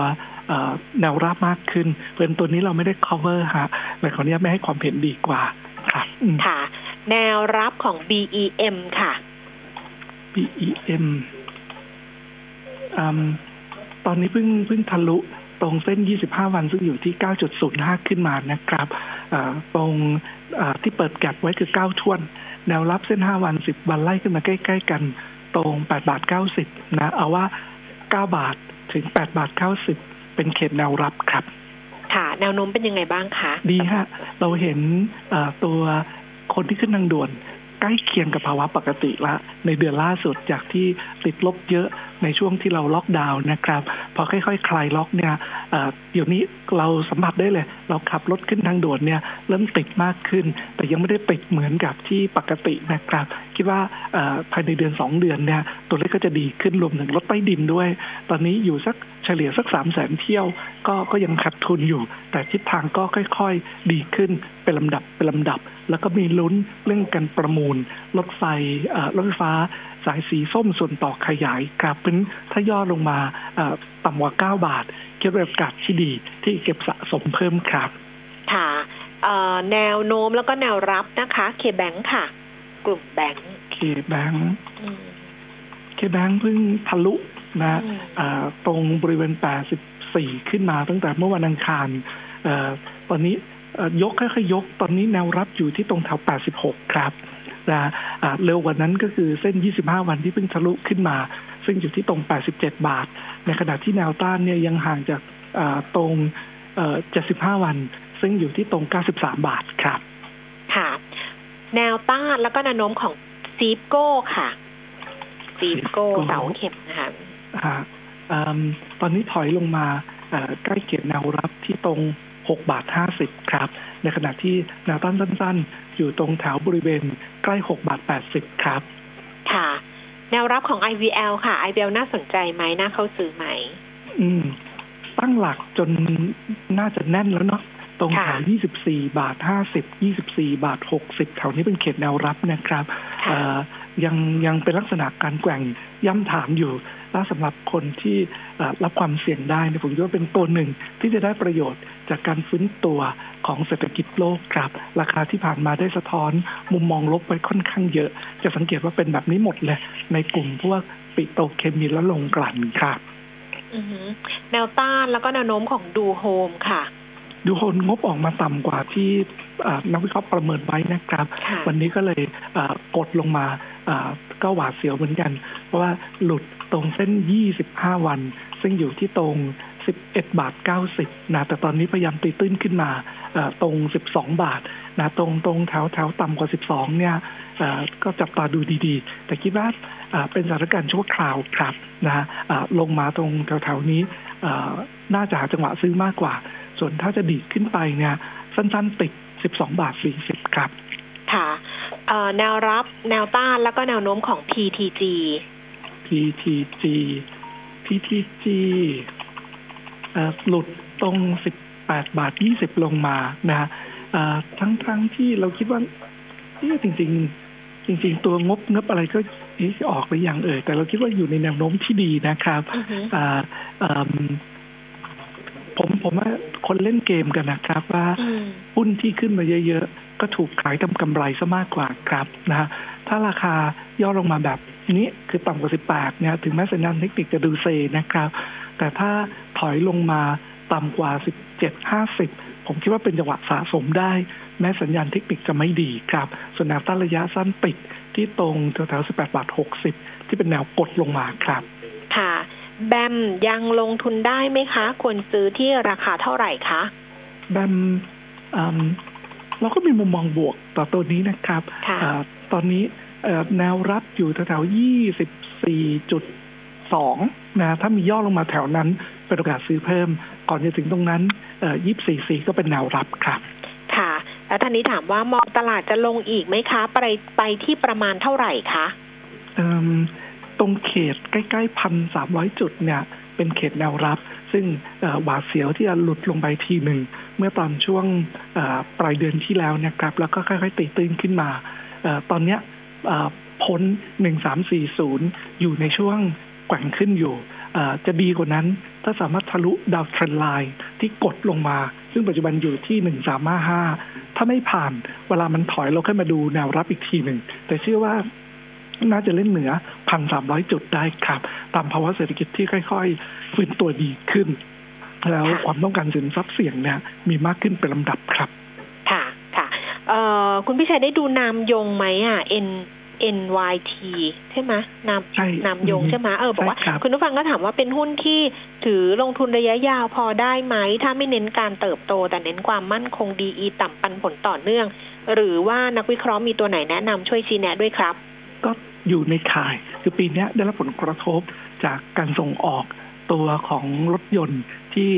แนวราบมากขึ้นเพราะตัวนี้เราไม่ได้ cover ฮะแต่ขออนุญาตไม่ให้ความเห็นดีกว่า ค่ะค่ะ แนวรับของ BEM ค่ะ BEM ตอนนี้เพิ่งเพิ่งทะลุตรงเส้น 25 วันซึ่งอยู่ที่ 9.05 ขึ้นมานะครับตรงที่เปิดแก็บไว้คือ9ทวน แนวรับเส้น 5 วัน 10 วันไล่ขึ้นมาใกล้ ๆ กัน ตรง 8 บาท 90 นะ เอาว่า 9 บาทถึง 8 บาท 90 เป็นเขตแนวรับครับ ค่ะแนวโน้มเป็นยังไงบ้างคะดีฮะเราเห็นตัวคนที่ขึ้นทางด่วนใกล้เคียงกับภาวะปกติละ ในเดือนล่าสุดจากที่ติดลบเยอะในช่วงที่เราล็อกดาวน์นะครับ พอค่อยๆ คลายล็อกเนี่ยเดี๋ยวนี้เราสัมผัสได้เลย เราขับรถขึ้นทางด่วนเนี่ยเริ่มติดมากขึ้น แต่ยังไม่ได้ติดเหมือนกับที่ปกตินะครับ คิดว่าภายในเดือนสองเดือนเนี่ยตัวเลขก็จะดีขึ้นรวมถึงรถใต้ดินด้วย ตอนนี้อยู่สักเฉลี่ยสักสามแสนเที่ยวก็ก็ยังขาดทุนอยู่ แต่ทิศทางก็ค่อยๆ ดีขึ้นเป็นลำดับเป็นลำดับ แล้วก็มีลุ้นเรื่องการประมูลรถไฟรถไฟฟ้า สายสีส้มส่วนต่อขยายกลับเป็นถ้าย่อลงมาต่ำกว่า 9 บาทคิดว่าโอกาสที่ดีที่เก็บสะสมเพิ่มครับ ค่ะแนวโน้มแล้วก็แนวรับนะคะ เคแบงค์ค่ะ กลุ่มแบงค์เคแบงค์เคแบงค์เพิ่งทะลุนะตรงบริเวณ 84 ขึ้นมาตั้งแต่เมื่อวันอังคารตอนนี้ยกค่อยๆยก ตอนนี้แนวรับอยู่ที่ตรงแถว 86 ครับ นะเร็วกว่านั้นก็คือเส้น 25 วันที่เพิ่งทะลุขึ้นมา ซึ่งอยู่ที่ตรง 87 บาท ในขณะที่แนวต้านเนี่ยยังห่างจากตรง 75 วัน ซึ่งอยู่ที่ตรง 93 บาทครับ ค่ะ แนวต้านแล้วก็แนวโน้มของซีฟโก้ค่ะซีฟโก้เสาเข็มนะคะตอนนี้ถอยลงมาใกล้เคียงแนวรับที่ตรง 6 บาท 50 ครับ ในขณะที่แนวต้านสั้นอยู่ตรงแถวบริเวณใกล้ 6 บาท 80 ครับ ค่ะ แนวรับของ IVL ค่ะ IVL น่าสนใจไหมน่าเข้าซื้อไหม อืม ตั้งหลักจนน่าจะแน่นแล้วเนาะตรงแถว 24 บาท 50 24 บาท 60 แถวนี้เป็นเขตแนวรับนะครับ ยังยังเป็นลักษณะการแกว่งย่ำถามอยู่ และสำหรับคนที่รับความเสี่ยงได้เนี่ยผมคิดว่าเป็นตัวหนึ่งที่จะได้ประโยชน์จากการฟื้นตัวของเศรษฐกิจโลกครับ ราคาที่ผ่านมาได้สะท้อนมุมมองลบไปค่อนข้างเยอะ จะสังเกตว่าเป็นแบบนี้หมดเลยในกลุ่มพวกปิโตเคมีและโรงกลั่นครับแนวต้านแล้วก็แนวโน้มของดูโฮมค่ะ ดูโฮมงบออกมาต่ำกว่าที่นักวิเคราะห์ประเมินไว้นะครับ วันนี้ก็เลยกดลงมาก็หวาดเสียวเหมือนกัน เพราะว่าหลุดตรงเส้น 25 วัน ซึ่งอยู่ที่ตรง 11 บาท 90 นะ แต่ตอนนี้พยายามตีตื้นขึ้นมาตรง 12 บาท นะ ตรงตรงแถวแถวต่ำกว่า 12 เนี่ยก็จับตาดูดีๆ แต่คิดว่าเป็นสถานการณ์ชั่วคราวครับ นะลงมาตรงแถวๆนี้น่าจะหาจังหวะซื้อมากกว่า ส่วนถ้าจะดีดขึ้นไปเนี่ยสั้นๆติด 12 บาท 40 ครับ ค่ะแนวรับแนวต้านแล้วก็แนวโน้มของ PTG PTG PTG หลุดตรงสิบแปดบาทยี่สิบลงมานะฮะทั้งทั้งที่เราคิดว่านี่จริง ๆ จริง ๆ ตัวงบงบอะไรก็ออกไปอย่างเอ่ยแต่เราคิดว่าอยู่ในแนวโน้มที่ดีนะครับผม ผมว่าคนเล่นเกมกันนะครับว่าหุ้นที่ขึ้นมาเยอะ ๆ ก็ถูกขายทำกำไรซะมากกว่าครับนะฮะถ้าราคาย่อลงมาแบบนี้คือต่ำกว่า 18เนี่ยถึงแม้สัญญาณเทคนิคจะดูเซนะครับ แต่ถ้าถอยลงมาต่ำกว่า 17 50 ผมคิดว่าเป็นจังหวะสะสมได้ แม้สัญญาณเทคนิคจะไม่ดีครับ ส่วนแนวต้านระยะสั้นปิดที่ตรงแถวๆ18บาท60 ที่เป็นแนวกดลงมาครับ ค่ะ แบมยังลงทุนได้ไหมคะ ควรซื้อที่ราคาเท่าไหร่คะ แบมเราก็มีมุมมองบวกต่อตัวนี้นะครับอตอนนี้แนวรับอยู่แถวๆยี่สิบสี่จุดสองนะถ้ามีย่อลงมาแถวนั้นเป็นโอกาสซื้อเพิ่ม ก่อนจะถึงตรงนั้นยี่สี่สี่ก็เป็นแนวรับครับ ค่ะ แล้วท่านนี้ถามว่ามองตลาดจะลงอีกไหมคะ ไปไปที่ประมาณเท่าไหร่คะ ตรงเขตใกล้ๆพันสามร้อยจุดเนี่ยเป็นเขตแนวรับ ซึ่งหวาดเสียวที่จะหลุดลงไปทีหนึ่ง เมื่อตอนช่วงปลายเดือนที่แล้วนะครับ แล้วก็ค่อยๆตีตื้นขึ้นมา ตอนเนี้ยพ้นหนึ่งสามสี่ศูนย์อยู่ในช่วงแกว่งขึ้นอยู่จะดีกว่านั้น ถ้าสามารถทะลุดาวเทรนไลน์ที่กดลงมา ซึ่งปัจจุบันอยู่ที่หนึ่งสามห้าห้าถ้าไม่ผ่านเวลามันถอยเราค่อยมาดูแนวรับอีกทีหนึ่ง แต่เชื่อว่า น่าจะเล่นเหนือพันสามร้อยจุดได้ครับ ตามภาวะเศรษฐกิจที่ค่อยๆฟื้นตัวดีขึ้น แล้วความต้องการสินทรัพย์เสี่ยงเนี่ยมีมากขึ้นเป็นลำดับครับ ค่ะค่ะเอ่อคุณพี่ชัยได้ดูนามยงไหมอะ N NYT ใช่ไหมนามนามยงใช่ไหมเออบอกว่า คุณผู้ฟังก็ถามว่าเป็นหุ้นที่ถือลงทุนระยะยาวพอได้ไหม ถ้าไม่เน้นการเติบโต แต่เน้นความมั่นคงดีอีต่ำปันผลต่อเนื่อง หรือว่านักวิเคราะห์มีตัวไหนแนะนำช่วยชี้แนะด้วยครับ ก็อยู่ในข่าย คือปีนี้ได้รับผลกระทบจากการส่งออกตัวของรถยนต์ที่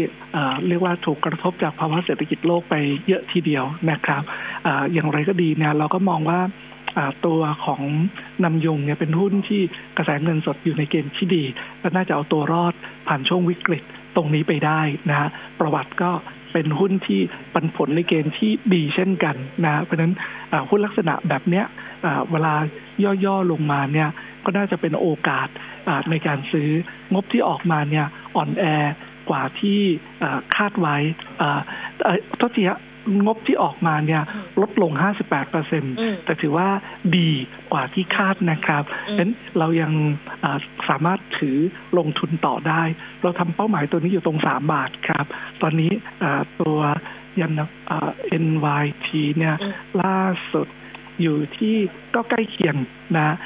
เรียกว่าถูกกระทบจากภาวะเศรษฐกิจโลกไปเยอะทีเดียวนะครับออย่างไรก็ดีเนี่ยเราก็มองว่าตัวของนำยงเนี่ยเป็นหุ้นที่กระแสเงินสดอยู่ในเกณฑ์ที่ดีและน่าจะเอาตัวรอดผ่านช่วงวิกฤตตรงนี้ไปได้นะประวัติก็ เป็นหุ้นที่ปันผลในเกณฑ์ที่ดีเช่นกันนะ เพราะฉะนั้นหุ้นลักษณะแบบเนี้ยเวลาย่อๆลงมาเนี่ยก็น่าจะเป็นโอกาสในการซื้องบที่ออกมาเนี่ยอ่อนแอกว่าที่คาดไว้ทษที งบที่ออกมาเนี่ยลดลง 58เปอร์เซ็นแต่ถือว่าดีกว่าที่คาดนะครับดังนั้นเรายังสามารถถือลงทุนต่อได้ เราทำเป้าหมายตัวนี้อยู่ตรง 3 บาทครับ ตอนนี้ตัวยัน NYT เนี่ยล่าสุดอยู่ที่ก็ใกล้เคียงนะ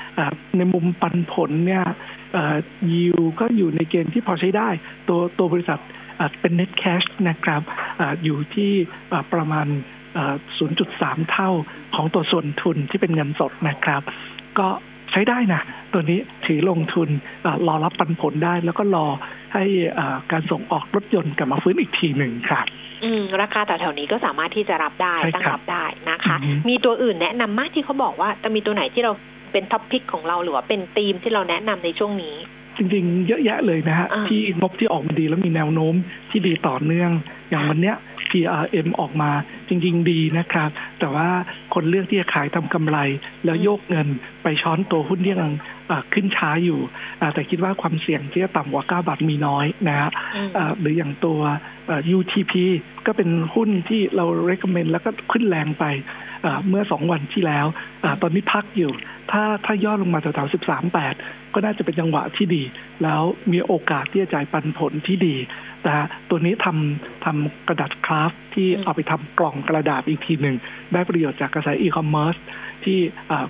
ในมุมปันผลเนี่ยยิวก็อยู่ในเกณฑ์ที่พอใช้ได้ ตัวตัวบริษัท เป็น net cash นะครับออยู่ที่ประมาณ 0.3 เท่าของตัวส่วนทุนที่เป็นเงินสดนะครับ ก็ใช้ได้นะตัวนี้ถือลงทุนรอรับปันผลได้ แล้วก็รอให้การส่งออกรถยนต์กลับมาฟื้นอีกทีหนึ่งครับอืมราคาแต่แถวนี้ก็สามารถที่จะรับได้ตั้งรับได้นะคะ มีตัวอื่นแนะนำมากที่เขาบอกว่าจะมีตัวไหนที่เราเป็นท็อปพิกของเราหรือว่าเป็นธีมที่เราแนะนำในช่วงนี้ จริงๆ เยอะแยะเลยนะฮะที่งบที่ออกมาดีแล้วมีแนวโน้มที่ดีต่อเนื่อง อย่างวันเนี้ย PRM ออกมาจริง ๆ ดีนะครับ แต่ว่าคนเลือกที่จะขายทำกำไร แล้วโยกเงินไปช้อนตัวหุ้นที่ยังขึ้นช้าอยู่ แต่คิดว่าความเสี่ยงที่จะต่ำกว่า 9 บาทมีน้อยนะฮะหรืออย่างตัว UTP ก็เป็นหุ้นที่เรา recommend แล้วก็ขึ้นแรงไป เมื่อสองวันที่แล้วอตอนนี้พักอยู่ ถ้าถ้าย่อลงมาแถวๆสิบสามแปดก็น่าจะเป็นจังหวะที่ดี แล้วมีโอกาสที่จะจ่ายปันผลที่ดีแต่ตัวนี้ทำทำกระดาษคราฟที่เอาไปทำกล่องกระดาษอีกทีหนึ่ง ได้ประโยชน์จากกระแสอีคอมเมิร์ซที่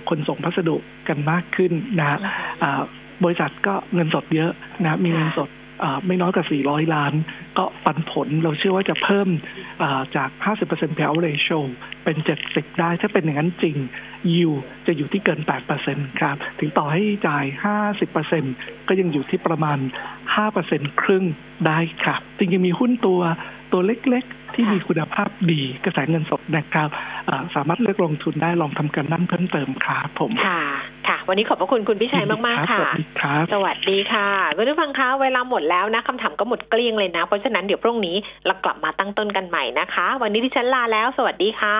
คนส่งพัสดุกันมากขึ้นนะฮะบริษัทก็เงินสดเยอะนะมีเงินสด ไม่น้อยกว่า 400 ล้าน ก็ปันผลเราเชื่อว่าจะเพิ่มจาก 50% payout ratio เป็น 70 ได้ ถ้าเป็นอย่างนั้นจริงยิวจะอยู่ที่เกิน 8%ครับ ถึงต่อให้จ่าย 50%ก็ยังอยู่ที่ประมาณ 5%ครึ่งได้ครับ จริงๆมีหุ้นตัวตัวเล็กๆ ที่มีคุณภาพดีกระแสเงินสดนะครับสามารถเลือกลงทุนได้ลองทำกันนั่นเพิ่มเติมครับผมค่ะค่ะ วันนี้ขอบพระคุณคุณพิชัยมากๆค่ะสวัสดีครับสวัสดีค่ะคุณผู้ฟังคะเวลาหมดแล้วนะคำถามก็หมดเกลี้ยงเลยนะ เพราะฉะนั้นเดี๋ยวพรุ่งนี้เรากลับมาตั้งต้นกันใหม่นะคะ วันนี้ที่ฉันลาแล้ว สวัสดีค่ะ